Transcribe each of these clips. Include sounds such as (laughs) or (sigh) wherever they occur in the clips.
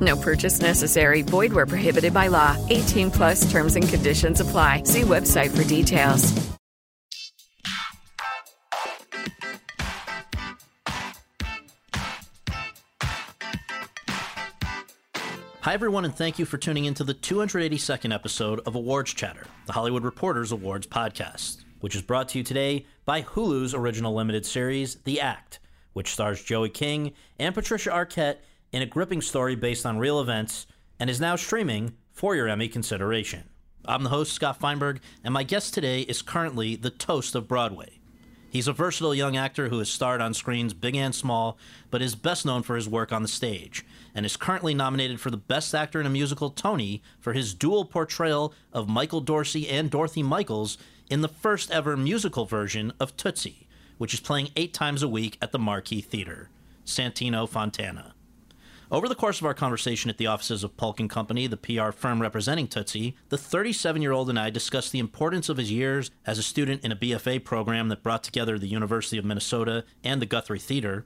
No purchase necessary. Void where prohibited by law. 18 plus terms and conditions apply. See website for details. Hi, everyone, and thank you for tuning into the 282nd episode of Awards Chatter, the Hollywood Reporters Awards podcast, which is brought to you today by Hulu's original limited series, The Act, which stars Joey King and Patricia Arquette in a gripping story based on real events and is now streaming for your Emmy consideration. I'm the host, Scott Feinberg, and my guest today is currently the toast of Broadway. He's a versatile young actor who has starred on screens big and small, but is best known for his work on the stage, and is currently nominated for the Best Actor in a Musical Tony for his dual portrayal of Michael Dorsey and Dorothy Michaels in the first ever musical version of Tootsie, which is playing eight times a week at the Marquis Theater. Santino Fontana. Over the course of our conversation at the offices of Polk Company, the PR firm representing Tootsie, the 37 year old and I discussed the importance of his years as a student in a BFA program that brought together the University of Minnesota and the Guthrie Theater,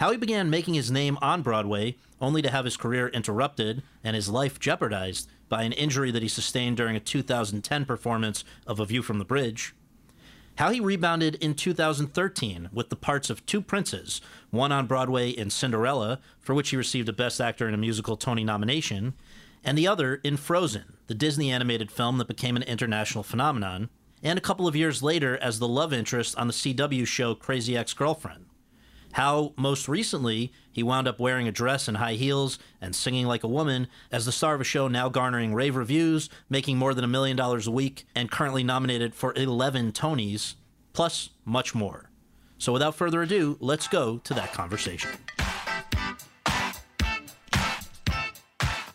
how he began making his name on Broadway, only to have his career interrupted and his life jeopardized by an injury that he sustained during a 2010 performance of A View from the Bridge how he rebounded in 2013 with the parts of two princes, one on Broadway in Cinderella, for which he received a Best Actor in a Musical Tony nomination, and the other in Frozen, the Disney animated film that became an international phenomenon, and a couple of years later as the love interest on the CW show Crazy Ex Girlfriend. How, most recently, he wound up wearing a dress and high heels and singing like a woman as the star of a show now garnering rave reviews, making more than a million dollars a week, and currently nominated for 11 Tonys, plus much more. So without further ado, let's go to that conversation.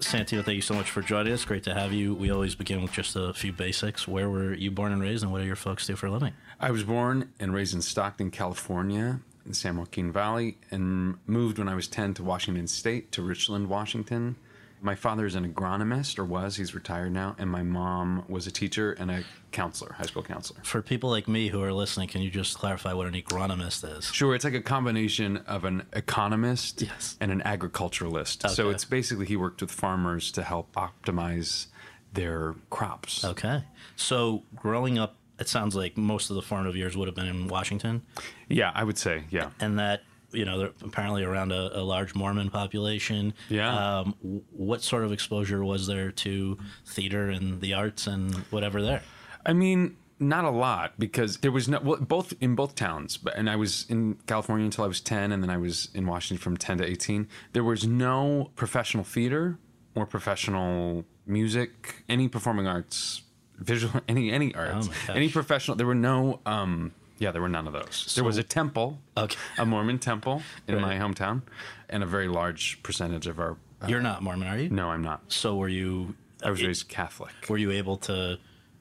Santino, thank you so much for joining us. Great to have you. We always begin with just a few basics. Where were you born and raised, and what do your folks do for a living? I was born and raised in Stockton, California, in San Joaquin Valley, and moved when I was 10 to Washington State, to Richland, Washington. My father is an agronomist, or was, he's retired now, and my mom was a teacher and a counselor, high school counselor. For people like me who are listening, can you just clarify what an agronomist is? Sure, it's like a combination of an economist Yes. and an agriculturalist. So it's basically he worked with farmers to help optimize their crops. Okay. So growing up, it sounds like most of the formative years would have been in Washington, Yeah, I would say, yeah. and that you know there apparently around a, a large Mormon population. Yeah. Um, what sort of exposure was there to theater and the arts and whatever there? I mean, not a lot because there was no well, both in both towns. But and I was in California until I was ten, and then I was in Washington from ten to eighteen. There was no professional theater or professional music, any performing arts, visual, (laughs) any any arts, Oh any professional. There were no. um yeah, there were none of those. there was a temple, Okay. a Mormon temple in Right. my hometown, and a very large percentage of our. uh, You're not Mormon, are you? no, I'm not. So were you? I was raised Catholic. Were you able to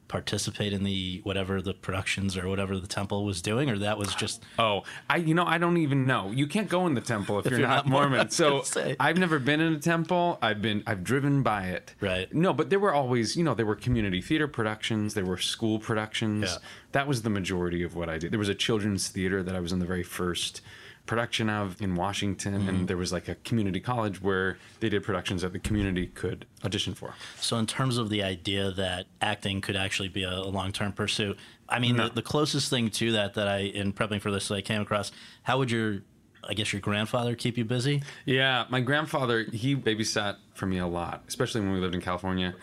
participate in the whatever the productions or whatever the temple was doing, or that was just Oh, I you know I don't even know. You can't go in the temple if, you're, you're not, not Mormon, Mormon. (laughs) So. (laughs) I've never been in a temple. I've been I've driven by it. Right. No, but there were always you know there were community theater productions. There were school productions. Yeah. That was the majority of what I did. There was a children's theater that I was in the very first production of in Washington, Mm-hmm. and there was like a community college where they did productions that the community could audition for. So, in terms of the idea that acting could actually be a, a long-term pursuit, I mean, the, the closest thing to that that I, in prepping for this, that I came across, how would your, I guess, your grandfather keep you busy? Yeah, my grandfather, he babysat for me a lot, especially when we lived in California.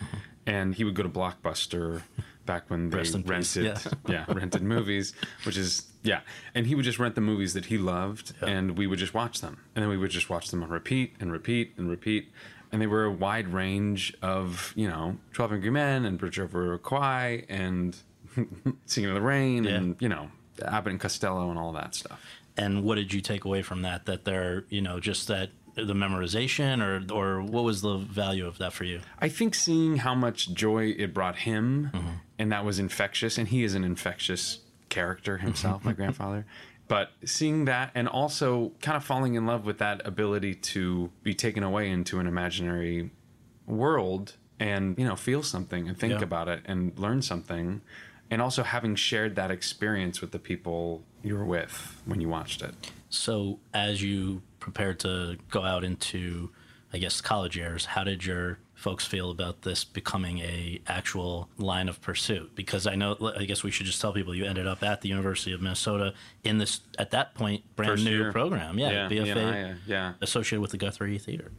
And he would go to Blockbuster back when they Rest in peace, rented, yeah. (laughs) yeah, rented movies, which is yeah. And he would just rent the movies that he loved, and we would just watch them, and then we would just watch them on repeat and repeat and repeat. And they were a wide range of you know Twelve Angry Men and Bridge Over Kwai and (laughs) Singing in the Rain Yeah. and you know Abbott and Costello and all that stuff. And what did you take away from that? That they're, you know, just that the memorization, or or what was the value of that for you? I think seeing how much joy it brought him, Mm-hmm. and that was infectious, and he is an infectious character mm-hmm. himself, my mm-hmm. grandfather. But seeing that, and also kind of falling in love with that ability to be taken away into an imaginary world and, you know, feel something and think Yeah. about it and learn something. And also having shared that experience with the people you were with when you watched it. So, as you prepared to go out into, I guess, college years, how did your folks feel about this becoming a actual line of pursuit? Because I know, I guess we should just tell people you ended up at the University of Minnesota in this at that point brand First new year. program, yeah, Yeah, BFA, BNI, yeah. associated with the Guthrie Theater.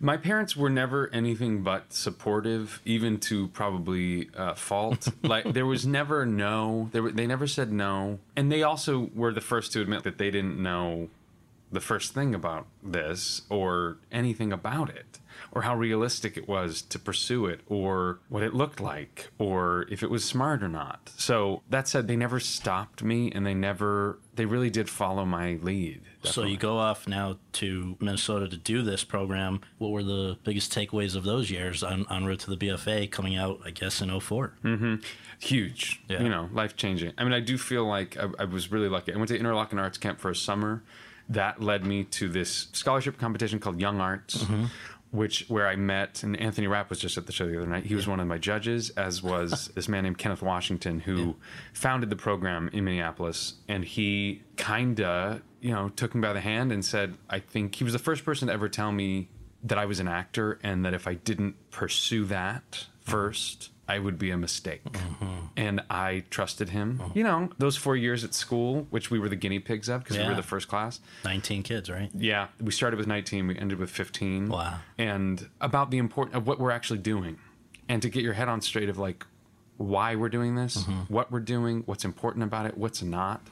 My parents were never anything but supportive, even to probably uh, fault. (laughs) like there was never no. There were, they never said no, and they also were the first to admit that they didn't know the first thing about this or anything about it or how realistic it was to pursue it or what it looked like or if it was smart or not. So that said, they never stopped me and they never. They really did follow my lead. So you go off now to Minnesota to do this program. What were the biggest takeaways of those years on, en route to the BFA coming out, I guess, in 4 mm-hmm. huge Yeah. you know life changing i mean i do feel like I, I was really lucky i went to interlochen arts camp for a summer that led me to this scholarship competition called young arts mm-hmm. Which where i met and anthony rapp was just at the show the other night. He was one of my judges as was (laughs) this man named kenneth washington who founded the program in minneapolis. And he kinda you know took me by the hand and said i think he was the first person to ever tell me that i was an actor and that if i didn't pursue that first I would be a mistake. Mm-hmm. And I trusted him. Mm-hmm. You know, those four years at school, which we were the guinea pigs of because we were the first class. 19 kids, right? Yeah, we started with 19, we ended with 15. Wow. And about the important of what we're actually doing and to get your head on straight of like why we're doing this, mm-hmm. what we're doing, what's important about it, what's not,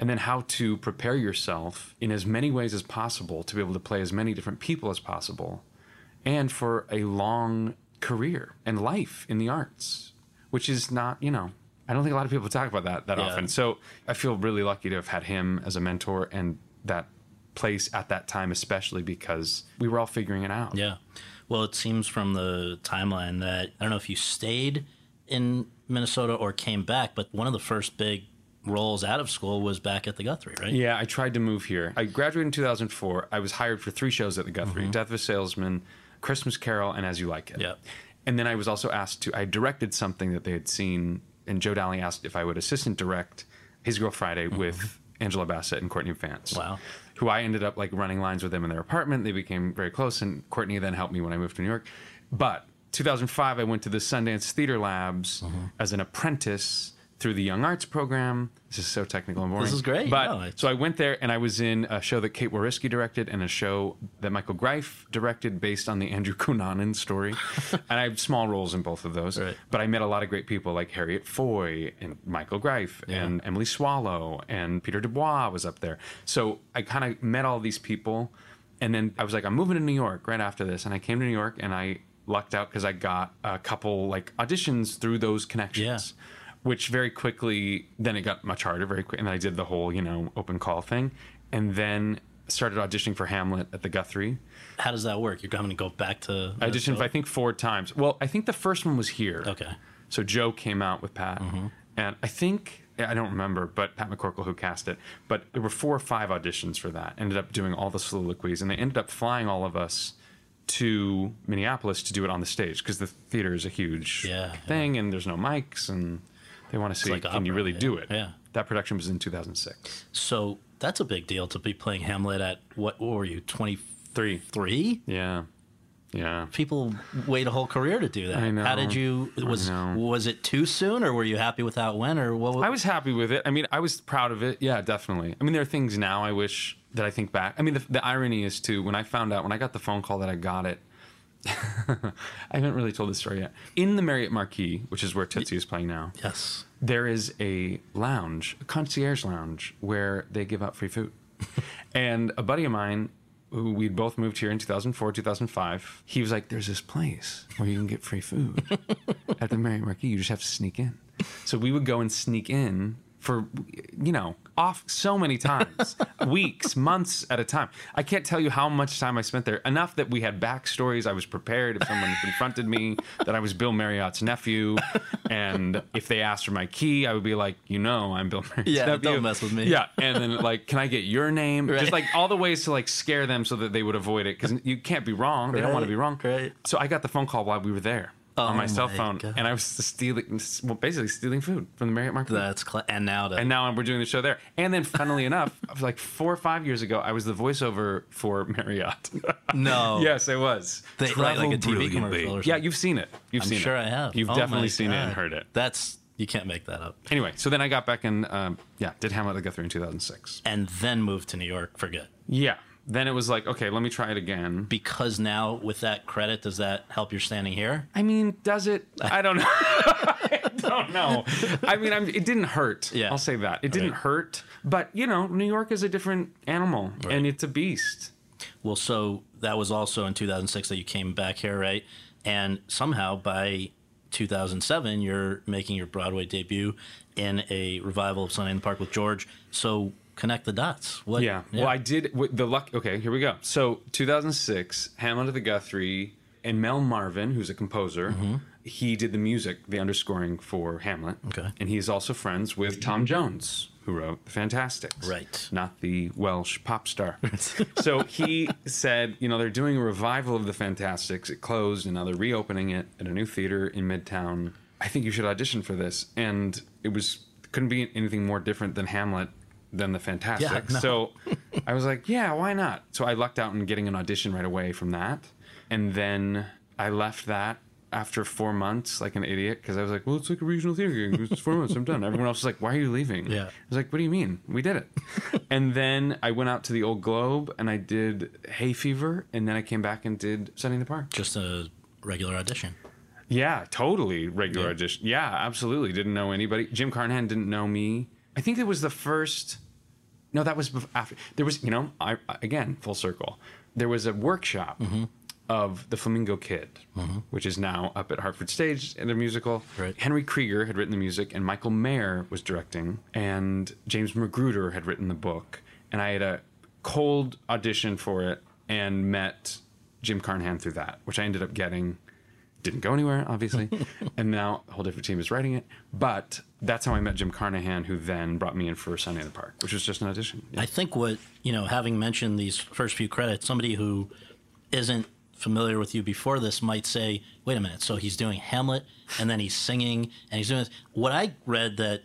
and then how to prepare yourself in as many ways as possible to be able to play as many different people as possible and for a long career and life in the arts, which is not, you know, I don't think a lot of people talk about that that Yeah. often. So I feel really lucky to have had him as a mentor and that place at that time, especially because we were all figuring it out. Yeah. Well, it seems from the timeline that I don't know if you stayed in Minnesota or came back, but one of the first big roles out of school was back at the Guthrie, right? Yeah, I tried to move here. I graduated in 2004. I was hired for three shows at the Guthrie mm-hmm. Death of a Salesman, Christmas Carol, and As You Like It. Yeah. And then I was also asked to, I directed something that they had seen, and Joe Dowling asked if I would assistant direct His Girl Friday mm-hmm. with Angela Bassett and Courtney Vance. Wow. Who I ended up like running lines with them in their apartment. They became very close, and Courtney then helped me when I moved to New York. But 2005, I went to the Sundance Theater Labs mm-hmm. as an apprentice through the Young Arts program. This is so technical and boring. This is great. But No, so I went there and I was in a show that Kate Whoriskey directed and a show that Michael Greif directed based on the Andrew Cunanan story. (laughs) and I had small roles in both of those. Right. But I met a lot of great people like Harriet Foy and Michael Greif and Emily Swallow and Peter Dubois was up there. So I kind of met all these people. And then I was like, I'm moving to New York right after this. And I came to New York and I lucked out because I got a couple like auditions through those connections which very quickly then it got much harder very quick and then i did the whole you know open call thing and then started auditioning for hamlet at the guthrie. How does that work? You're going to go back to i auditioned i think four times. Well i think the first one was here. Okay. so joe came out with pat. Mm-hmm. and i think i don't remember but pat mccorkle who cast it but there were four or five auditions for that. Ended up doing all the soliloquies and they ended up flying all of us to minneapolis to do it on the stage because the theater is a huge Yeah, thing and there's no mics and they want to see like can you really yeah. do it Yeah. that production was in 2006 So that's a big deal to be playing Hamlet at what, what were you, 23? three yeah yeah People wait a whole career to do that. I know. How did you was was it too soon or were you happy with how it went or what i was happy with it i mean i was proud of it yeah definitely i mean there are things now i wish that i think back i mean the, the irony is too when i found out when i got the phone call that i got it (laughs) I haven't really told this story yet. In the Marriott Marquis, which is where Tootsie is playing now, Yes. there is a lounge, a concierge lounge, where they give out free food. (laughs) and a buddy of mine, who we'd both moved here in 2004, 2005, he was like, There's this place where you can get free food (laughs) at the Marriott Marquis. You just have to sneak in. So we would go and sneak in for, you know, off so many times, (laughs) weeks, months at a time. I can't tell you how much time I spent there. Enough that we had backstories. I was prepared if someone confronted me that I was Bill Marriott's nephew. And if they asked for my key, I would be like, you know, I'm Bill Marriott's Yeah, nephew. don't mess with me. Yeah. And then, like, can I get your name? Right. Just like all the ways to like scare them so that they would avoid it because you can't be wrong. They don't want to be wrong. right. So I got the phone call while we were there. On my Oh cell phone, God. and I was stealing, well, basically stealing food from the Marriott Marquis. That's cl- and now to And now we're doing the show there. And then, funnily (laughs) enough, like four or five years ago, I was the voiceover for Marriott. (laughs) no. yes, it was. They, like, like a TV commercial or something. Yeah, you've seen it. You've I'm seen sure it. I have. You've Oh definitely my seen it and heard it. That's you can't make that up. Anyway, so then I got back and um, yeah, did Hamlet at Guthrie in 2006. And then moved to New York for good. Yeah. Then it was like, okay, let me try it again. Because now with that credit, does that help your standing here? I mean, does it? I don't know. (laughs) I don't know. I mean, I'm, it didn't hurt. Yeah. I'll say that. It didn't Right. hurt. But, you know, New York is a different animal Right. and it's a beast. Well, so that was also in 2006 that you came back here, right? And somehow by 2007, you're making your Broadway debut in a revival of Sunday in the Park with George. So connect the dots. What? Yeah. Well, I did the luck. Okay, here we go. So 2006, Hamlet of the Guthrie, and Mel Marvin, who's a composer, mm-hmm. he did the music, the underscoring for Hamlet. Okay. And he's also friends with Tom Jones, who wrote The Fantasticks. Right. Not the Welsh pop star. (laughs) so he said, you know, they're doing a revival of The Fantasticks. It closed, and now they're reopening it at a new theater in Midtown. I think you should audition for this. And it was couldn't be anything more different than Hamlet than The Fantasticks. no. So I was like, yeah, why not? So I lucked out in getting an audition right away from that. And then I left that after four months like an idiot because I was like, well, it's like a regional theater gig. It's four months. I'm done. Everyone else was like, why are you leaving? Yeah. I was like, what do you mean? We did it. (laughs) and then I went out to the Old Globe and I did Hay Fever. And then I came back and did Sunny in the Park. Just a regular audition. Yeah, totally regular Yeah. audition. Yeah, absolutely. Didn't know anybody. Jim Carnahan didn't know me. I think it was the first. No, that was after. There was, you know, I again full circle. There was a workshop Mm-hmm. of the Flamingo Kid, which is now up at Hartford Stage in their musical. Right. Henry Krieger had written the music, and Michael Mayer was directing, and James Magruder had written the book. And I had a cold audition for it and met Jim Carnahan through that, which I ended up getting didn't go anywhere, obviously. (laughs) and now a whole different team is writing it. But that's how I met Jim Carnahan, who then brought me in for Sunday in the Park, which was just an audition. Yeah. I think what, you know, having mentioned these first few credits, somebody who isn't familiar with you before this might say, wait a minute, so he's doing Hamlet and then he's singing and he's doing this. What I read that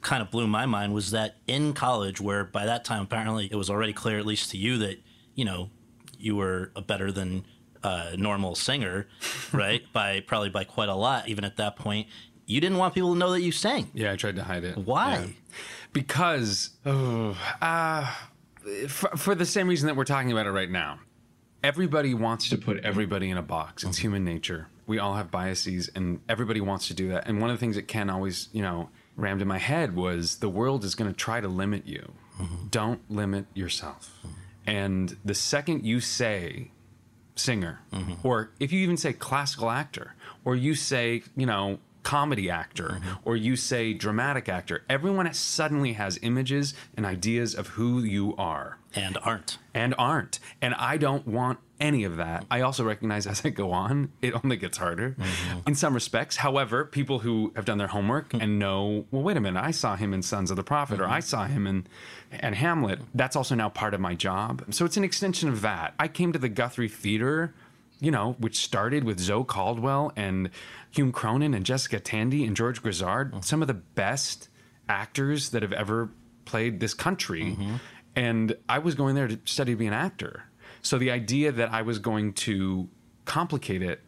kind of blew my mind was that in college, where by that time apparently it was already clear, at least to you, that, you know, you were a better than uh, normal singer, right? (laughs) by probably by quite a lot, even at that point. You didn't want people to know that you sang. Yeah, I tried to hide it. Why? Yeah. Because oh, uh, for, for the same reason that we're talking about it right now. Everybody wants to put everybody in a box. It's human nature. We all have biases, and everybody wants to do that. And one of the things that Ken always, you know, rammed in my head was the world is going to try to limit you. Don't limit yourself. And the second you say singer, mm-hmm. or if you even say classical actor, or you say, you know, comedy actor, mm-hmm. or you say dramatic actor, everyone suddenly has images and ideas of who you are And aren't. and aren't. And I don't want any of that. I also recognize as I go on, it only gets harder mm-hmm. in some respects. However, people who have done their homework hmm. and know, well, wait a minute, I saw him in Sons of the Prophet, or mm-hmm. I saw him in and Hamlet. That's also now part of my job. So it's an extension of that. I came to the Guthrie Theater. You know, which started with Zoe Caldwell and Hume Cronyn and Jessica Tandy and George Grizzard, mm-hmm. some of the best actors that have ever played this country. And I was going there to study to be an actor. So the idea that I was going to complicate it,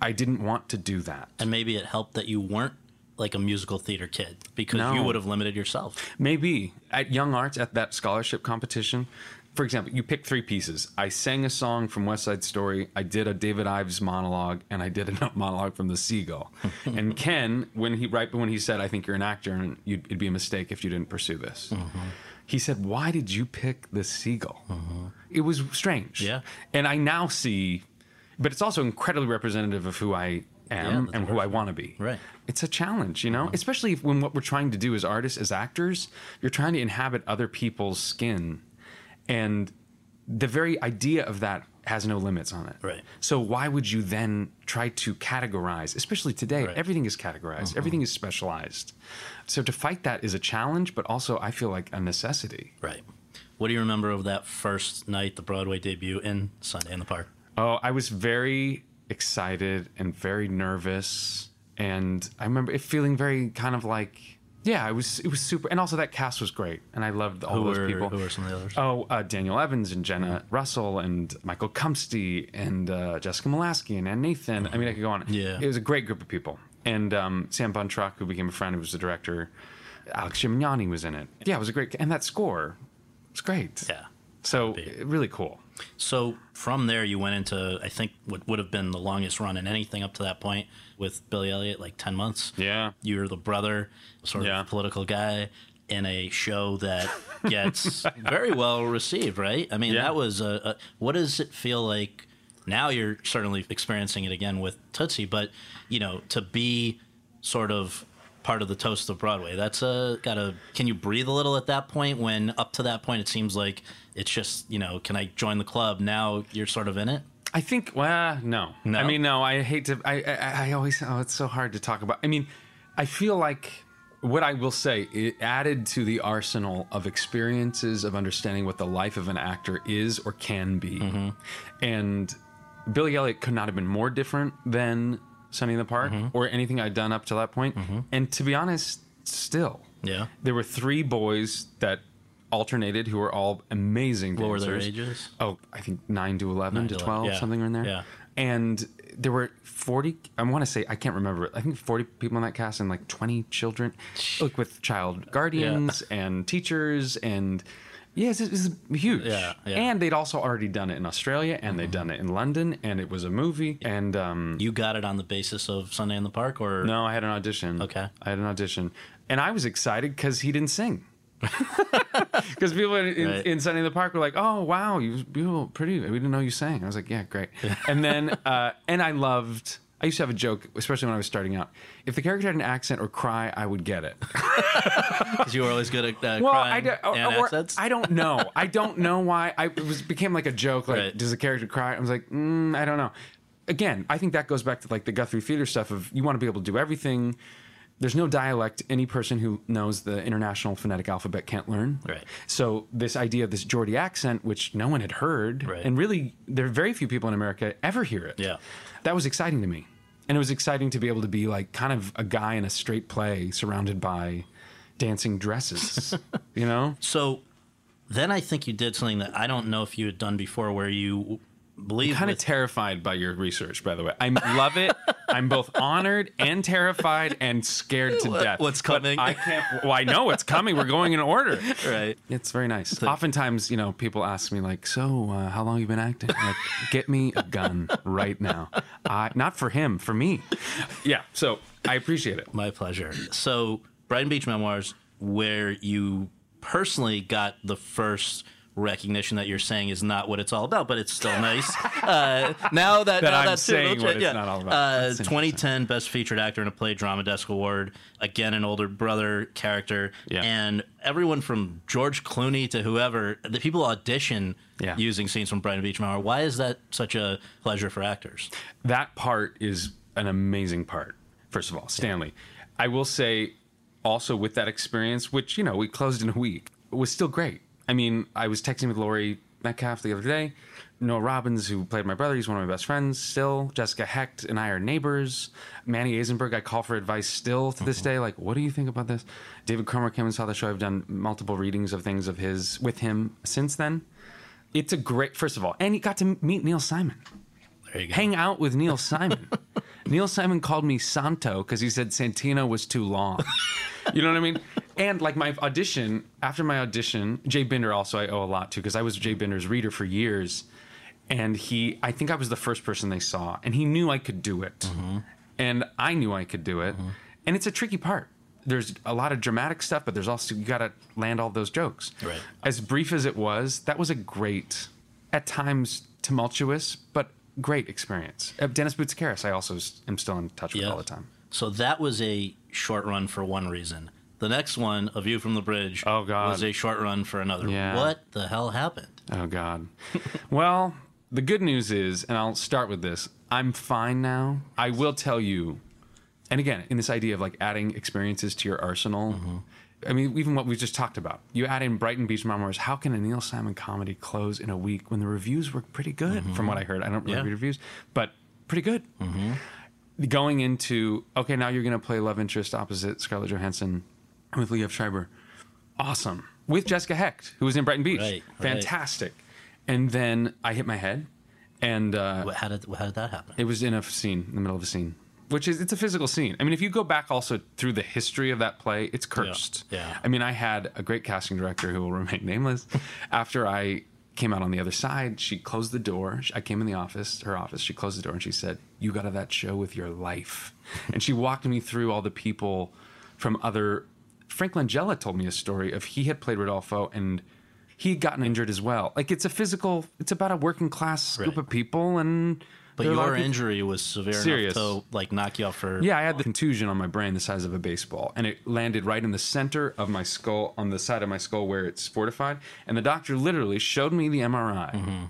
I didn't want to do that. And maybe it helped that you weren't like a musical theater kid because No. you would have limited yourself. Maybe at Young Arts, at that scholarship competition, for example, you pick three pieces. I sang a song from West Side Story. I did a David Ives monologue, and I did (laughs) a monologue from The Seagull. (laughs) and Ken, when he right when he said, "I think you're an actor, and you'd, it'd be a mistake if you didn't pursue this," mm-hmm. he said, "Why did you pick The Seagull?" Mm-hmm. It was strange. Yeah. and I now see, but it's also incredibly representative of who I am that's and who I want to be. Right. It's a challenge, you know, especially if, when what we're trying to do as artists, as actors, you're trying to inhabit other people's skin, and the very idea of that has no limits on it. Right. So why would you then try to categorize, especially today? Right. Uh-huh. Everything is categorized. Everything is specialized. So to fight that is a challenge, but also I feel like a necessity. Right. What do you remember of that first night, the Broadway debut in Sunday in the Park? Oh, I was very excited and very nervous, and I remember it feeling very kind of like, yeah, it was it was super, and also that cast was great, and I loved all Who those were, people. who were some of the others? Oh, uh, Daniel Evans and Jenna Russell and Michael Cumpsty and uh, Jessica Molaskey and Ann Nathan. I mean, I could go on. Yeah. It was a great group of people. And um, Sam Buntrock, who became a friend, who was the director. Alex Gemignani was in it. Yeah, it was a great. And that score was great. Yeah. So, Be. really cool. So from there, you went into I think what would have been the longest run in anything up to that point with Billy Elliot, like ten months. Yeah. you're the brother, sort of Yeah. political guy in a show that (laughs) gets very well received. Right? I mean, Yeah. that was a, a. What does it feel like? Now you're certainly experiencing it again with Tootsie, but you know to be sort of part of the toast of Broadway. That's a gotta. Can you breathe a little at that point? When up to that point, it seems like it's just you know, can I join the club? Now you're sort of in it. I think. Well, no. No? I mean, no. I hate to. I, I. I always. Oh, it's so hard to talk about. I mean, I feel like what I will say it added to the arsenal of experiences of understanding what the life of an actor is or can be, Mm-hmm. and Billy Elliot could not have been more different than Sunny in the Park Mm-hmm. or anything I'd done up to that point. And to be honest, still, Yeah. there were three boys that alternated who were all amazing What were their ages? Oh, I think nine to eleven Nine to to 11, twelve, yeah. something in there. Yeah. And there were forty. I want to say I can't remember. I think forty people in that cast and like twenty children, like with child guardians (laughs) and teachers and. Yes, it was huge. Yeah, yeah. And they'd also already done it in Australia, and they'd done it in London, and it was a movie. And um, You got it on the basis of Sunday in the Park, or no, I had an audition. Okay. I had an audition, and I was excited because he didn't sing. (laughs) Because people in, in, Right. in Sunny in the Park were like, "Oh wow, you beautiful, pretty. We didn't know you sang." I was like, "Yeah, great." And then, (laughs) uh, and I loved. I used to have a joke, especially when I was starting out. If the character had an accent or cry, I would get it. (laughs) because you were always good at uh, Well, crying I, don't- or- and or- accents. I don't know. I don't know why. I it was became like a joke. Like, Right. does the character cry? I was like, mm, I don't know. Again, I think that goes back to like the Guthrie Theater stuff of you want to be able to do everything. There's no dialect any person who knows the international phonetic alphabet can't learn. Right. So this idea of this Geordie accent, which no one had heard, Right. and really there are very few people in America ever hear it. Yeah. That was exciting to me. And it was exciting to be able to be like kind of a guy in a straight play surrounded by dancing dresses. (laughs) you know? So then I think you did something that I don't know if you had done before, where you believe kind of terrified by your research, by the way. I love it. (laughs) I'm both honored and terrified and scared to death. what's But coming? I can't. Well, I know what's coming. We're going in order. right. It's very nice. Oftentimes, you know, people ask me like, "So, uh, how long you been acting?" Like, get me a gun right now. I, not for him, for me. Yeah. So I appreciate it. My pleasure. So, Brighton Beach Memoirs, where you personally got the first recognition that you're saying is not what it's all about, but it's still nice. (laughs) uh, now that, That now I'm that's saying what it's not all about. Uh, 2010 Best Featured Actor in a Play Drama Desk Award. Again, an older brother character, Yeah. and everyone from George Clooney to whoever, the people audition Yeah. using scenes from Brighton Beach Memoir. Why is that such a pleasure for actors? that part is an amazing part. First of all, Stanley. I will say, also with that experience, which you know we closed in a week, it was still great. I mean, I was texting with Laurie Metcalf the other day. Noah Robbins, who played my brother, he's one of my best friends still. Jessica Hecht and I are neighbors. Manny Azenberg, I call for advice still to this mm-hmm. day. Like, what do you think about this? David Cromer came and saw the show. I've done multiple readings of things of his with him since then. It's a great, first of all, and he got to meet Neil Simon There you go. hang out with Neil (laughs) Simon. Neil Simon called me Santo because he said Santino was too long. (laughs) you know what I mean? And like my audition, after my audition, Jay Binder also I owe a lot to because I was Jay Binder's reader for years, and he, I think I was the first person they saw, and he knew I could do it, Mm-hmm. and I knew I could do it, and it's a tricky part. There's a lot of dramatic stuff, but there's also you got to land all those jokes. Right. As brief as it was, that was a great, at times tumultuous, but great experience. Uh, Dennis Boutsikaris, I also am still in touch with all the time. So that was a short run for one reason. The next one, A View from the Bridge, Oh, God. was a short run for another. Yeah. What the hell happened? Oh God. (laughs) well, the good news is, and I'll start with this. I'm fine now. I will tell you, and again, in this idea of like adding experiences to your arsenal. Mm-hmm. I mean, even what we just talked about. You add in Brighton Beach Memoirs. How can a Neil Simon comedy close in a week when the reviews were pretty good? Mm-hmm. From what I heard, I don't really Yeah. read reviews, but pretty good. Mm-hmm. Going into okay, now you're going to play love interest opposite Scarlett Johansson with Liev Schreiber awesome with Jessica Hecht, who was in Brighton Beach. Right, right. Fantastic. And then I hit my head, and uh, How did how did that happen? it was in a scene, in the middle of a scene, which is it's a physical scene. I mean, if you go back also through the history of that play, it's cursed. yeah. I mean, I had a great casting director who will (laughs) remain nameless. After I came out on the other side, she closed the door. I came in the office, her office. She closed the door and she said, "You got out of that show with your life." and she walked me through all the people from other. Frank Langella told me a story of he had played Rodolfo and he had gotten injured as well. Like it's a physical. It's about a working class group Right. of people and. But there are a lot your injury was severe Serious. enough to like knock you out for. yeah, I had the contusion on my brain the size of a baseball, and it landed right in the center of my skull, on the side of my skull where it's fortified. And the doctor literally showed me the MRI Mm-hmm.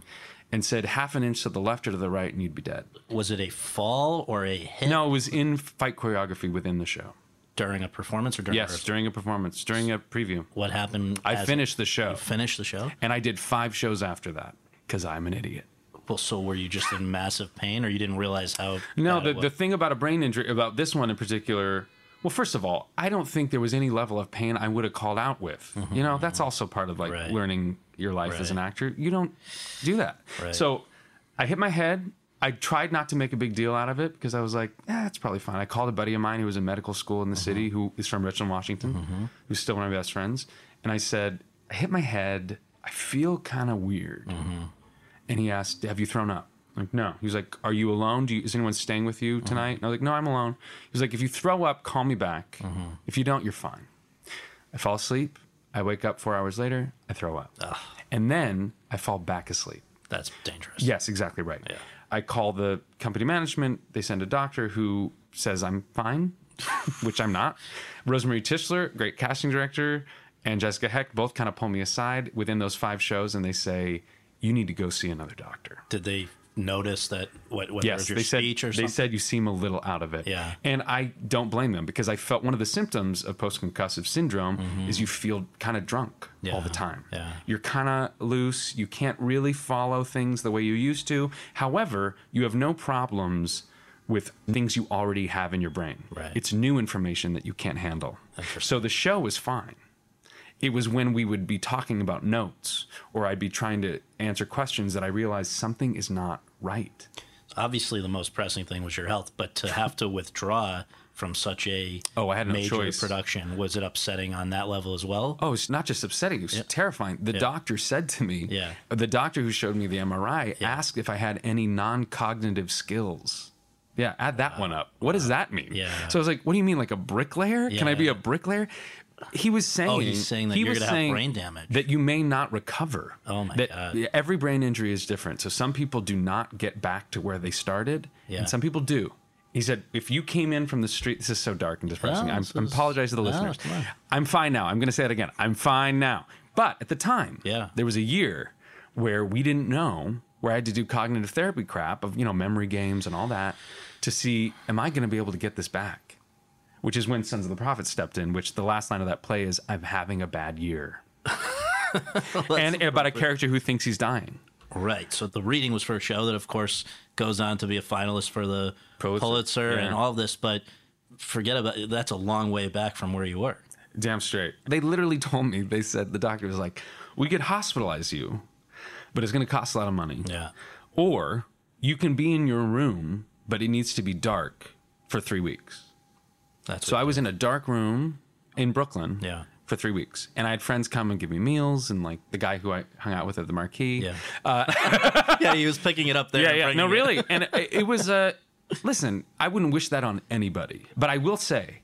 and said half an inch to the left or to the right, and you'd be dead. Was it a fall or a hit No, it was in fight choreography within the show. During a performance or during Yes, rehearsal? during a performance, during a preview. What happened? I finished the show, You finished the show. and I did five shows after that because I'm an idiot. Well, so were you just in massive pain, or you didn't realize how? No, the, the thing about a brain injury, about this one in particular, well, first of all, I don't think there was any level of pain I would have called out with. Mm-hmm. You know, that's also part of like Right. learning your life as an actor. You don't do that. Right. So I hit my head. I tried not to make a big deal out of it because I was like, eh, it's probably fine. I called a buddy of mine who was in medical school in the city uh-huh. who is from Richland, Washington, mm-hmm. who's still one of my best friends. And I said, I hit my head. I feel kind of weird. Mm-hmm. And he asked, Have you thrown up? I'm like, no. He was like, Are you alone? Do you, is anyone staying with you uh-huh. tonight? And I was like, No, I'm alone. He was like, If you throw up, call me back. Mm-hmm. If you don't, you're fine. I fall asleep. I wake up four hours later. I throw up. And then I fall back asleep. That's dangerous. Yes, exactly right. Yeah. I call the company management. They send a doctor who says I'm fine, (laughs) which I'm not. Rosemarie Tichler, great casting director, and Jessica Hecht both kind of pull me aside within those five shows, and they say you need to go see another doctor. Did they notice that? What? Whether Yes, they said speech or something. they something? said you seem a little out of it. Yeah. and I don't blame them because I felt one of the symptoms of post-concussive syndrome is you feel kind of drunk all Mm-hmm. The time. yeah. you're kind of loose. You can't really follow things the way you used to. However, you have no problems with things you already have in your brain. Right. It's new information that you can't handle. So the show was fine. It was when we would be talking about notes or I'd be trying to answer questions that I realized something is not right. Obviously, the most pressing thing was your health, but to have to withdraw from such a (laughs) Oh, I had no major choice. production was it upsetting on that level as well? Oh, it's not just upsetting. It was terrifying. The doctor said to me, Yeah. Uh, the doctor who showed me the MRI asked if I had any non cognitive skills. Yeah, add that one up. What does that mean? Yeah. So I was like, what do you mean, like a bricklayer? Can I be a bricklayer? He was saying, Oh, he's saying that he you're gonna have brain damage. That you may not recover. Oh, my that God. Every brain injury is different. So some people do not get back to where they started, Yeah. and some people do. He said, if you came in from the street, this is so dark and depressing. No, I'm, I apologize to the no, listeners. I'm fine now. I'm going to say it again. I'm fine now. But at the time, Yeah. there was a year where we didn't know, where I had to do cognitive therapy crap of, you know, memory games and all that to see, am I going to be able to get this back? Which is when Sons of the Prophet stepped in, which the last line of that play is, I'm having a bad year. (laughs) and uh, about a character who thinks he's dying. Right. So the reading was for a show that, of course, goes on to be a finalist for the Pulitzer. Pulitzer, Yeah. and all this. But forget about it. That's a long way back from where you were. Damn straight. They literally told me, they said, the doctor was like, we could hospitalize you, but it's going to cost a lot of money. Yeah. Or you can be in your room, but it needs to be dark for three weeks. That's So I was in a dark room in Brooklyn Yeah. for three weeks, and I had friends come and give me meals, and like the guy who I hung out with at the Marquis. Yeah. (laughs) (laughs) yeah, he was picking it up there. yeah, yeah. No, it- really, (laughs) and it, it was Uh, listen, I wouldn't wish that on anybody, but I will say,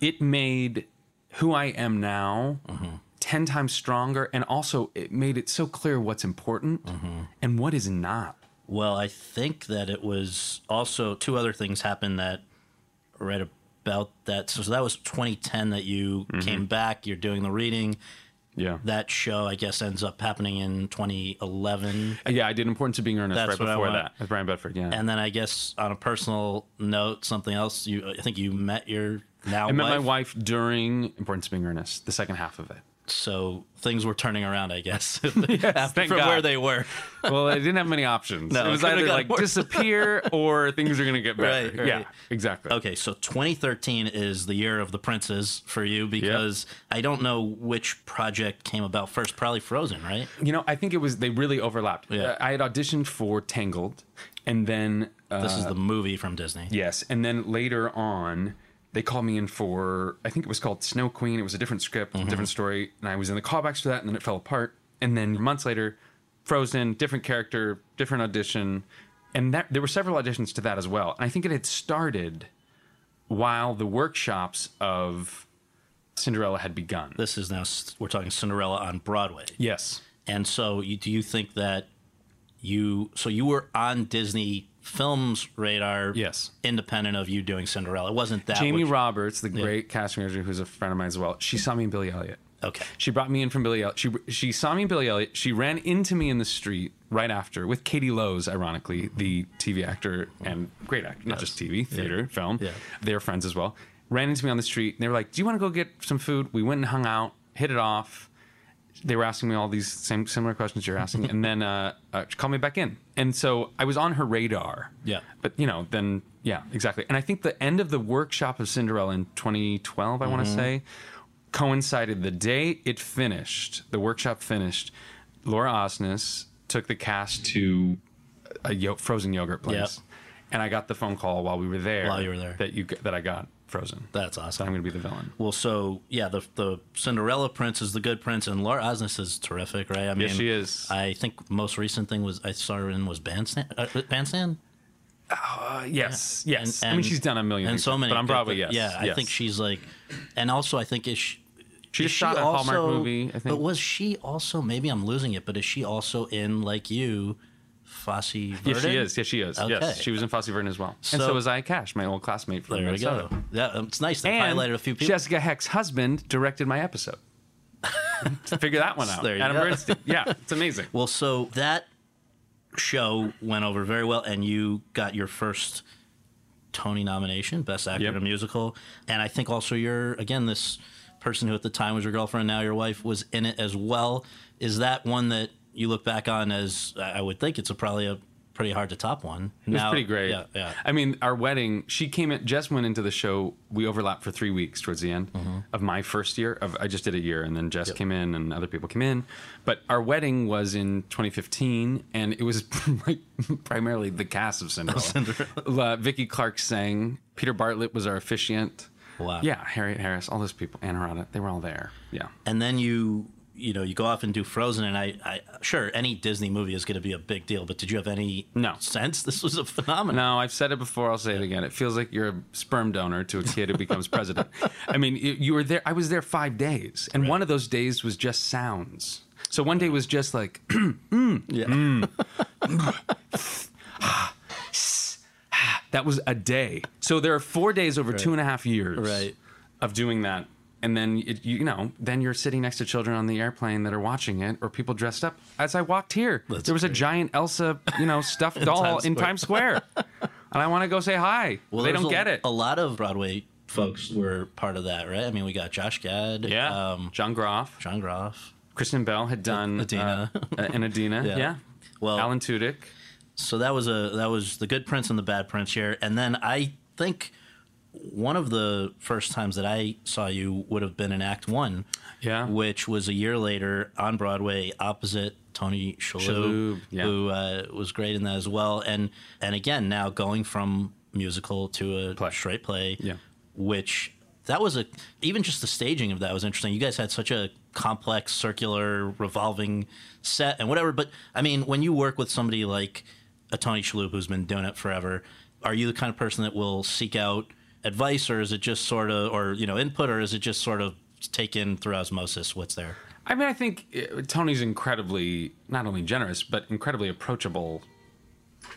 it made who I am now. Mm-hmm. 10 times stronger and also it made it so clear what's important Mm-hmm. and what is not Well, I think that it was also two other things happened that right about that. So that was 2010 that you Mm-hmm. came back. You're doing the reading. yeah That show, I guess, ends up happening in 2011. Uh, Yeah, I did Importance of Being Earnest That's right before that with Brian Bedford. Yeah. And then I guess on a personal note, something else. You, I think you met your now I met my wife. wife during Importance of Being Earnest, the second half of it. So things were turning around, I guess, (laughs) (laughs) after, from God. where they were. (laughs) Well, I didn't have many options. No, it was either like worse. disappear or things are going to get better. Right, right. Yeah, exactly. Okay, so 2013 is the year of the princes for you because I don't know which project came about first. Probably Frozen, right? You know, I think it was, they really overlapped. Yeah. Uh, I had auditioned for Tangled, and then. Uh, This is the movie from Disney. Yes, and then later on, they called me in for I think it was called Snow Queen. It was a different script, Mm-hmm. different story, and I was in the callbacks for that, and then it fell apart. And then months later, Frozen, different character, different audition, and that there were several auditions to that as well. And I think it had started while the workshops of Cinderella had begun. This is now we're talking Cinderella on Broadway, yes. and so you, do you think that you so you were on Disney Films radar? Yes. independent of you doing Cinderella. It wasn't that Jamie which- Roberts, the great casting manager, who's a friend of mine as well, she saw me in Billy Elliot. Okay. She brought me in from Billy Elliot. She she saw me in Billy Elliot. She ran into me in the street right after with Katie Lowes, ironically, the TV actor and great actor, not just TV, theater, film. Yeah. They're friends as well. Ran into me on the street. And they were like, "Do you want to go get some food?" We went and hung out, hit it off. They were asking me all these same similar questions you're asking, and then uh, uh, she called me back in. And so I was on her radar. Yeah. But you know, then yeah, exactly. And I think the end of the workshop of Cinderella in 2012, I want to say, coincided the day it finished. The workshop finished. Laura Osnes took the cast to a yo- frozen yogurt place, Yep. and I got the phone call while we were there. While you were there. that you that I got frozen. That's So awesome. I'm going to be the villain. Well, so yeah, the the Cinderella prince is the good prince, and Laura Osnes is terrific, right? I mean, yes, she is. I think most recent thing was I saw her in was Bandstand. Uh, Bandstand. Uh, yes, yes. And- I mean, she's done a million and things, so many. but Broadway, thi- yes. Yeah, I think she's like, and also I think is she. She is just shot a Hallmark movie, I think. But was she also? Maybe I'm losing it, but is she also in like you, Fosse Verdon? Yes, she is. Yes, she is. Okay. Yes, she was in Fosse Verdon as well, and So- so was I Cash, my old classmate from There we go. Yeah, um, it's nice to And highlight a few people. Jessica Hecht's husband directed my episode. (laughs) Figure that one out. There you Adam go. Bernstein. Yeah, it's amazing. Well, so that show went over very well, and you got your first Tony nomination, Best Actor Yep. in a Musical. And I think also you're, again, this person who at the time was your girlfriend, now your wife, was in it as well. Is that one that you look back on as, I would think it's a, probably a pretty hard to top one? It was pretty great. Yeah, yeah. I mean, our wedding, she came in, Jess went into the show. We overlapped for three weeks towards the end of my first year. Of, I just did a year, and then Jess came in, and other people came in. But our wedding was in 2015, and it was (laughs) like primarily the cast of Cinderella. Uh, Vicky Clark sang. Peter Bartlett was our officiant. Wow. Yeah, Harriet Harris, all those people, Ann Harada, they were all there. Yeah. And then you, you know, you go off and do Frozen, and I, I sure any Disney movie is going to be a big deal, but did you have any No. sense (laughs) this was a phenomenon? No, I've said it before. I'll say it again. It feels like you're a sperm donor to a kid who becomes president. (laughs) I mean, you, you were there. I was there five days, and one of those days was just sounds. So one day was just like, (clears throat) Yeah. Mm. (laughs) that was a day. So there are four days over two and a half years Right. of doing that. And then, it, you know, then you're sitting next to children on the airplane that are watching it or people dressed up. As I walked here, That's there was a giant Elsa, you know, stuffed (laughs) doll Times in Times Square. and I want to go say hi. well they don't a, get it. A lot of Broadway folks were part of that, right? I mean, we got Josh Gad, Yeah. um, John Groff. John Groff. Kristen Bell had done Idina. uh, uh, and Idina. (laughs) Yeah. yeah. Well- Alan Tudyk. So that was a that was the Good Prince and the Bad Prince here, and then I think one of the first times that I saw you would have been in Act One, Yeah. which was a year later on Broadway opposite Tony Shalhoub, yeah. who uh, was great in that as well, and and again now going from musical to a Play. straight play, Yeah. which that was a even just the staging of that was interesting. You guys had such a complex, circular, revolving set and whatever. But I mean, when you work with somebody like a Tony Shalhoub who's been doing it forever, are you the kind of person that will seek out advice, or is it just sort of, or you know, input, or is it just sort of taken through osmosis what's there? I mean, I think uh, Tony's incredibly not only generous but incredibly approachable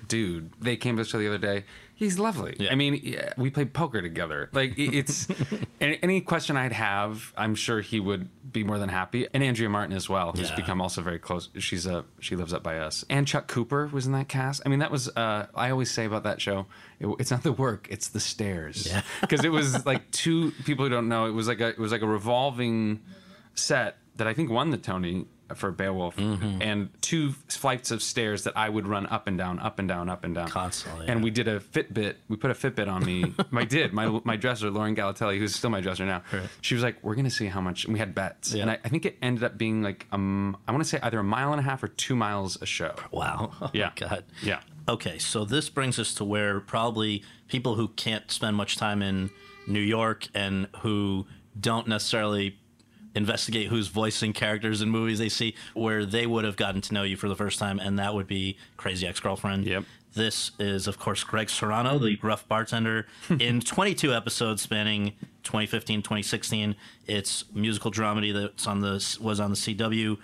dude. They came to show the other day. He's lovely. Yeah. I mean, yeah, we played poker together. Like it's (laughs) any any question I'd have, I'm sure he would be more than happy. And Andrea Martin as well, who's Yeah. become also very close. She's a she lives up by us. And Chuck Cooper was in that cast. I mean, that was uh, I always say about that show, it, it's not the work, it's the stairs. Yeah. (laughs) because it was like two people who don't know. It was like a it was like a revolving set that I think won the Tony for Beowulf, Mm-hmm. and two flights of stairs that I would run up and down, up and down, up and down Constantly, And yeah. we did a Fitbit. We put a Fitbit on me. (laughs) I did. My my dresser, Lauren Galatelli, who's still my dresser now. She was like, "We're gonna see how much." And we had bets, Yeah. and I, I think it ended up being like um, I want to say either a mile and a half or two miles a show. Wow. (laughs) Oh, Yeah. God. Yeah. Okay, so this brings us to where probably people who can't spend much time in New York and who don't necessarily investigate who's voicing characters in movies they see, where they would have gotten to know you for the first time, and that would be Crazy Ex Girlfriend. Yep. This is, of course, Greg Serrano, the gruff bartender, (laughs) in 22 episodes spanning 2015, 2016. It's musical dramedy that's on the was on the CW.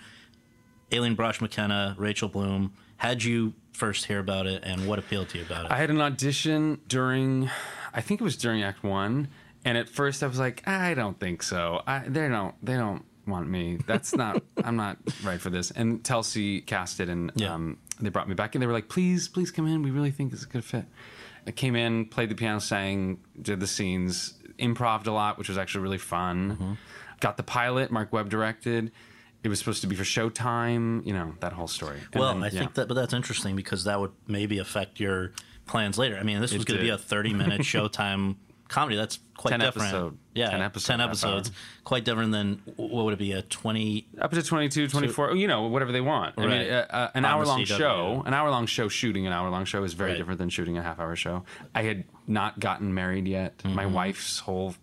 Aline Brosh McKenna, Rachel Bloom. How'd you first hear about it, and what appealed to you about it? I had an audition during, I think it was during Act One, and at first I was like, I don't think so. I, they don't. They don't want me. That's not. (laughs) I'm not right for this. And Telsey cast it, and Yeah. um, they brought me back, and they were like, please, please come in. We really think it's a good fit. I came in, played the piano, sang, did the scenes, improved a lot, which was actually really fun. Mm-hmm. Got the pilot. Marc Webb directed. It was supposed to be for Showtime. You know that whole story. And well, then, I yeah. think that, but that's interesting because that would maybe affect your plans later. I mean, this was going to be a 30 minute (laughs) Showtime comedy. That's quite 10 different. episode- yeah, 10 episode, 10 episodes. Quite different than what would it be? A 20. up to 22 24 you know whatever they want i mean uh, uh, an hour long show an hour long show shooting an hour long show is very Right. different than shooting a half hour show i had not gotten married yet Mm-hmm. my wife's whole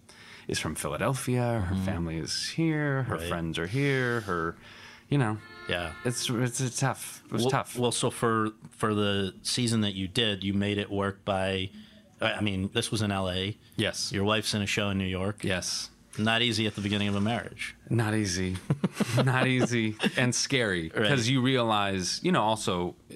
is from philadelphia her family is here her Mm-hmm. Right. friends are here her you know Yeah. it's it's, it's tough it was well, tough Well, so for for the season that you did, you made it work by. I mean, this was in L.A. yes Your wife's in a show in New York. yes Not easy at the beginning of a marriage. Not easy. (laughs) Not easy and scary because Right. you realize, you know, also, uh,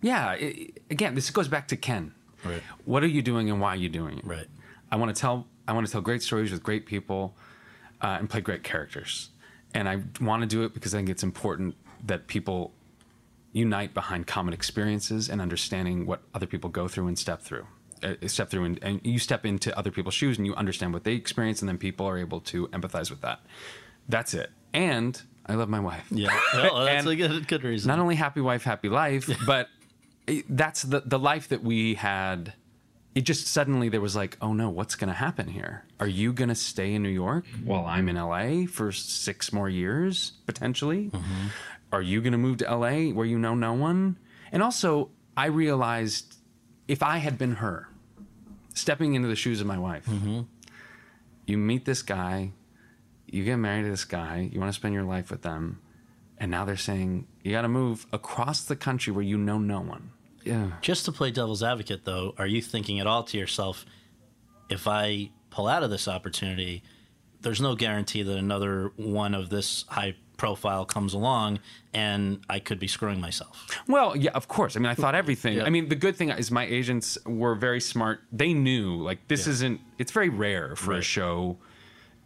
yeah, i again, this goes back to Ken. Right. What are you doing and why are you doing it? Right. I want to tell I want to tell great stories with great people uh, and play great characters. And I want to do it because I think it's important that people unite behind common experiences and understanding what other people go through and step through. Uh, step through and, and you step into other people's shoes and you understand what they experience and then people are able to empathize with that. That's it. And I love my wife. Yeah. Well, (laughs) that's a good, good reason. Not only happy wife, happy life, but it, that's the the life that we had. It just suddenly there was like, oh no, what's going to happen here? Are you going to stay in New York while I'm in LA for six more years potentially? Mm-hmm. Are you going to move to LA where you know no one? And also, I realized if I had been her, stepping into the shoes of my wife, mm-hmm. you meet this guy, you get married to this guy, you want to spend your life with them, and now they're saying you got to move across the country where you know no one. Yeah. Just to play devil's advocate, though, are you thinking at all to yourself, if I pull out of this opportunity, there's no guarantee that another one of this high profile comes along and I could be screwing myself? Well, yeah, of course. I mean, I thought everything. Yeah. I mean, the good thing is my agents were very smart. They knew like this Yeah. isn't. It's very rare for a show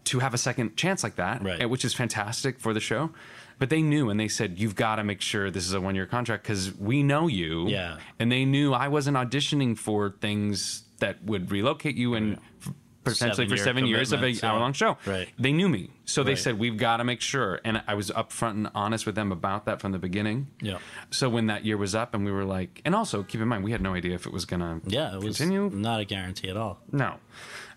to have a second chance like that, Right. Eh, which is fantastic for the show. But they knew, and they said, "You've got to make sure this is a one-year contract because we know you." Yeah. and they knew I wasn't auditioning for things that would relocate you and. f- Potentially for Seven-year seven years of commitments, a yeah. hour long show. Right. They knew me. So they Right. said, We've got to make sure. And I was upfront and honest with them about that from the beginning. Yeah. So when that year was up, and we were like, and also keep in mind, we had no idea if it was gonna Yeah, it was continue. not a guarantee at all. No.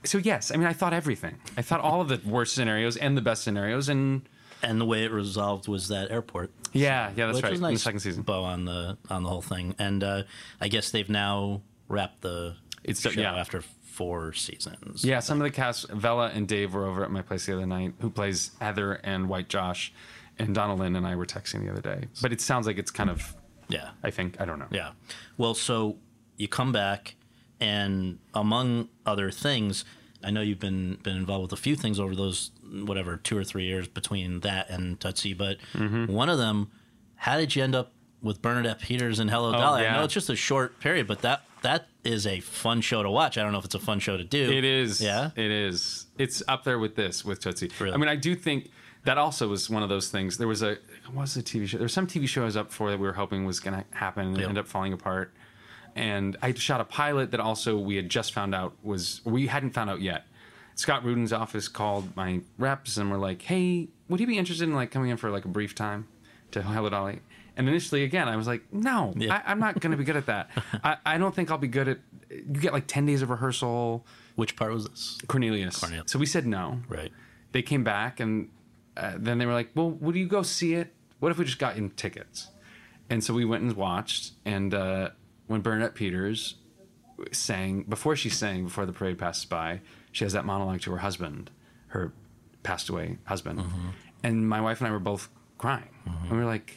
So yes, I mean, I thought everything. I thought all of the worst scenarios and the best scenarios, and And the way it resolved was that airport. yeah, yeah, that's which right. was In the nice second season, bow on the on the whole thing. And uh, I guess they've now wrapped the It's- show yeah. after four seasons. Yeah, some of the cast, Vella and Dave were over at my place the other night, who plays Heather and White Josh, and Donna Lynne and I were texting the other day. But it sounds like it's kind of, Yeah. I think, I don't know. Yeah. Well, so you come back, and among other things, I know you've been been involved with a few things over those whatever two or three years between that and Tootsie, but Mm-hmm. one of them, how did you end up with Bernadette Peters and Hello Dolly? I Oh, yeah. know it's just a short period, but that that is a fun show to watch. I don't know if it's a fun show to do. It is. Yeah? It is. It's up there with this, with Tootsie. Really? I mean, I do think that also was one of those things. There was a, what was the TV show? There was some TV show I was up for that we were hoping was going to happen and Yep. ended up falling apart. And I shot a pilot that also we had just found out was, we hadn't found out yet. Scott Rudin's office called my reps and were like, hey, would he be interested in like coming in for like a brief time to Hello Dolly? And initially, again, I was like, no, Yeah. I, I'm not going to be good at that. (laughs) I, I don't think I'll be good at, you get like 10 days of rehearsal. Which part was this? Cornelius. Cornelius. So we said no. Right. They came back and uh, then they were like, "Well, would you go see it? What if we just got in tickets?" And so we went and watched. And uh, when Bernadette Peters sang, before she sang, before the parade passes by, she has that monologue to her husband, her passed away husband. And my wife and I were both crying. And we were like,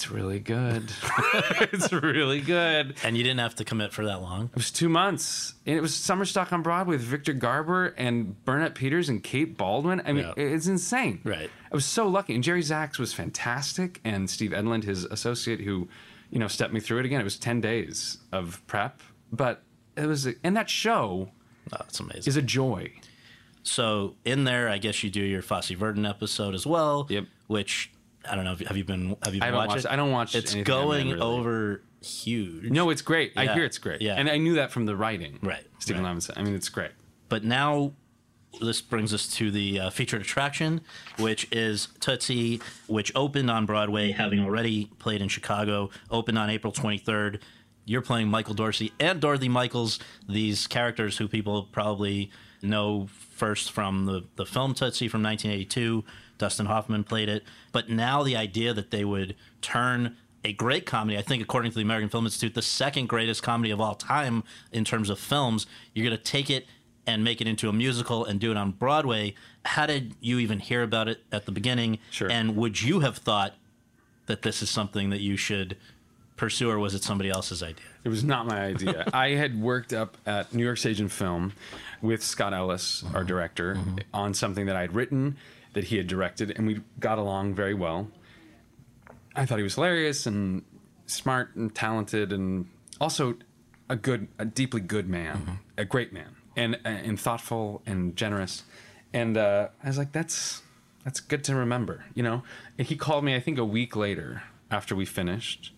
"It's really good. (laughs) (laughs) it's really good." And you didn't have to commit for that long. It was two months, and it was summer stock on Broadway with Victor Garber and Bernadette Peters and Kate Baldwin. I mean, Yeah. it's insane. Right. I was so lucky, and Jerry Zaks was fantastic, and Steve Edlund, his associate, who, you know, stepped me through it again. It was ten days of prep, but it was, and that show Oh, that's amazing. is a joy. So in there, I guess you do your Fosse Verdon episode as well. Yep. Which I don't know. Have you been? Have you been I watching? watched- I don't watch It's going really. over huge. No, it's great. I hear it's great. Yeah. and I knew that from the writing. Right, Stephen right. Levinson. I mean, it's great. But now this brings us to the uh, featured attraction, which is Tootsie, which opened on Broadway, having already played in Chicago, opened on April 23rd. You're playing Michael Dorsey and Dorothy Michaels, these characters who people probably know first from the, the film Tootsie from 1982. Dustin Hoffman played it. But now the idea that they would turn a great comedy, I think, according to the American Film Institute, the second greatest comedy of all time in terms of films, you're going to take it and make it into a musical and do it on Broadway. How did you even hear about it at the beginning? Sure. And would you have thought that this is something that you should pursue, or was it somebody else's idea? It was not my idea. (laughs) I had worked up at New York Stage and Film with Scott Ellis, our director, mm-hmm. on something that I'd written that he had directed, and we got along very well. I thought he was hilarious and smart and talented, and also a good, a deeply good man, a great man, and and thoughtful and generous. And uh, I was like, that's that's good to remember, you know. And he called me, I think, a week later after we finished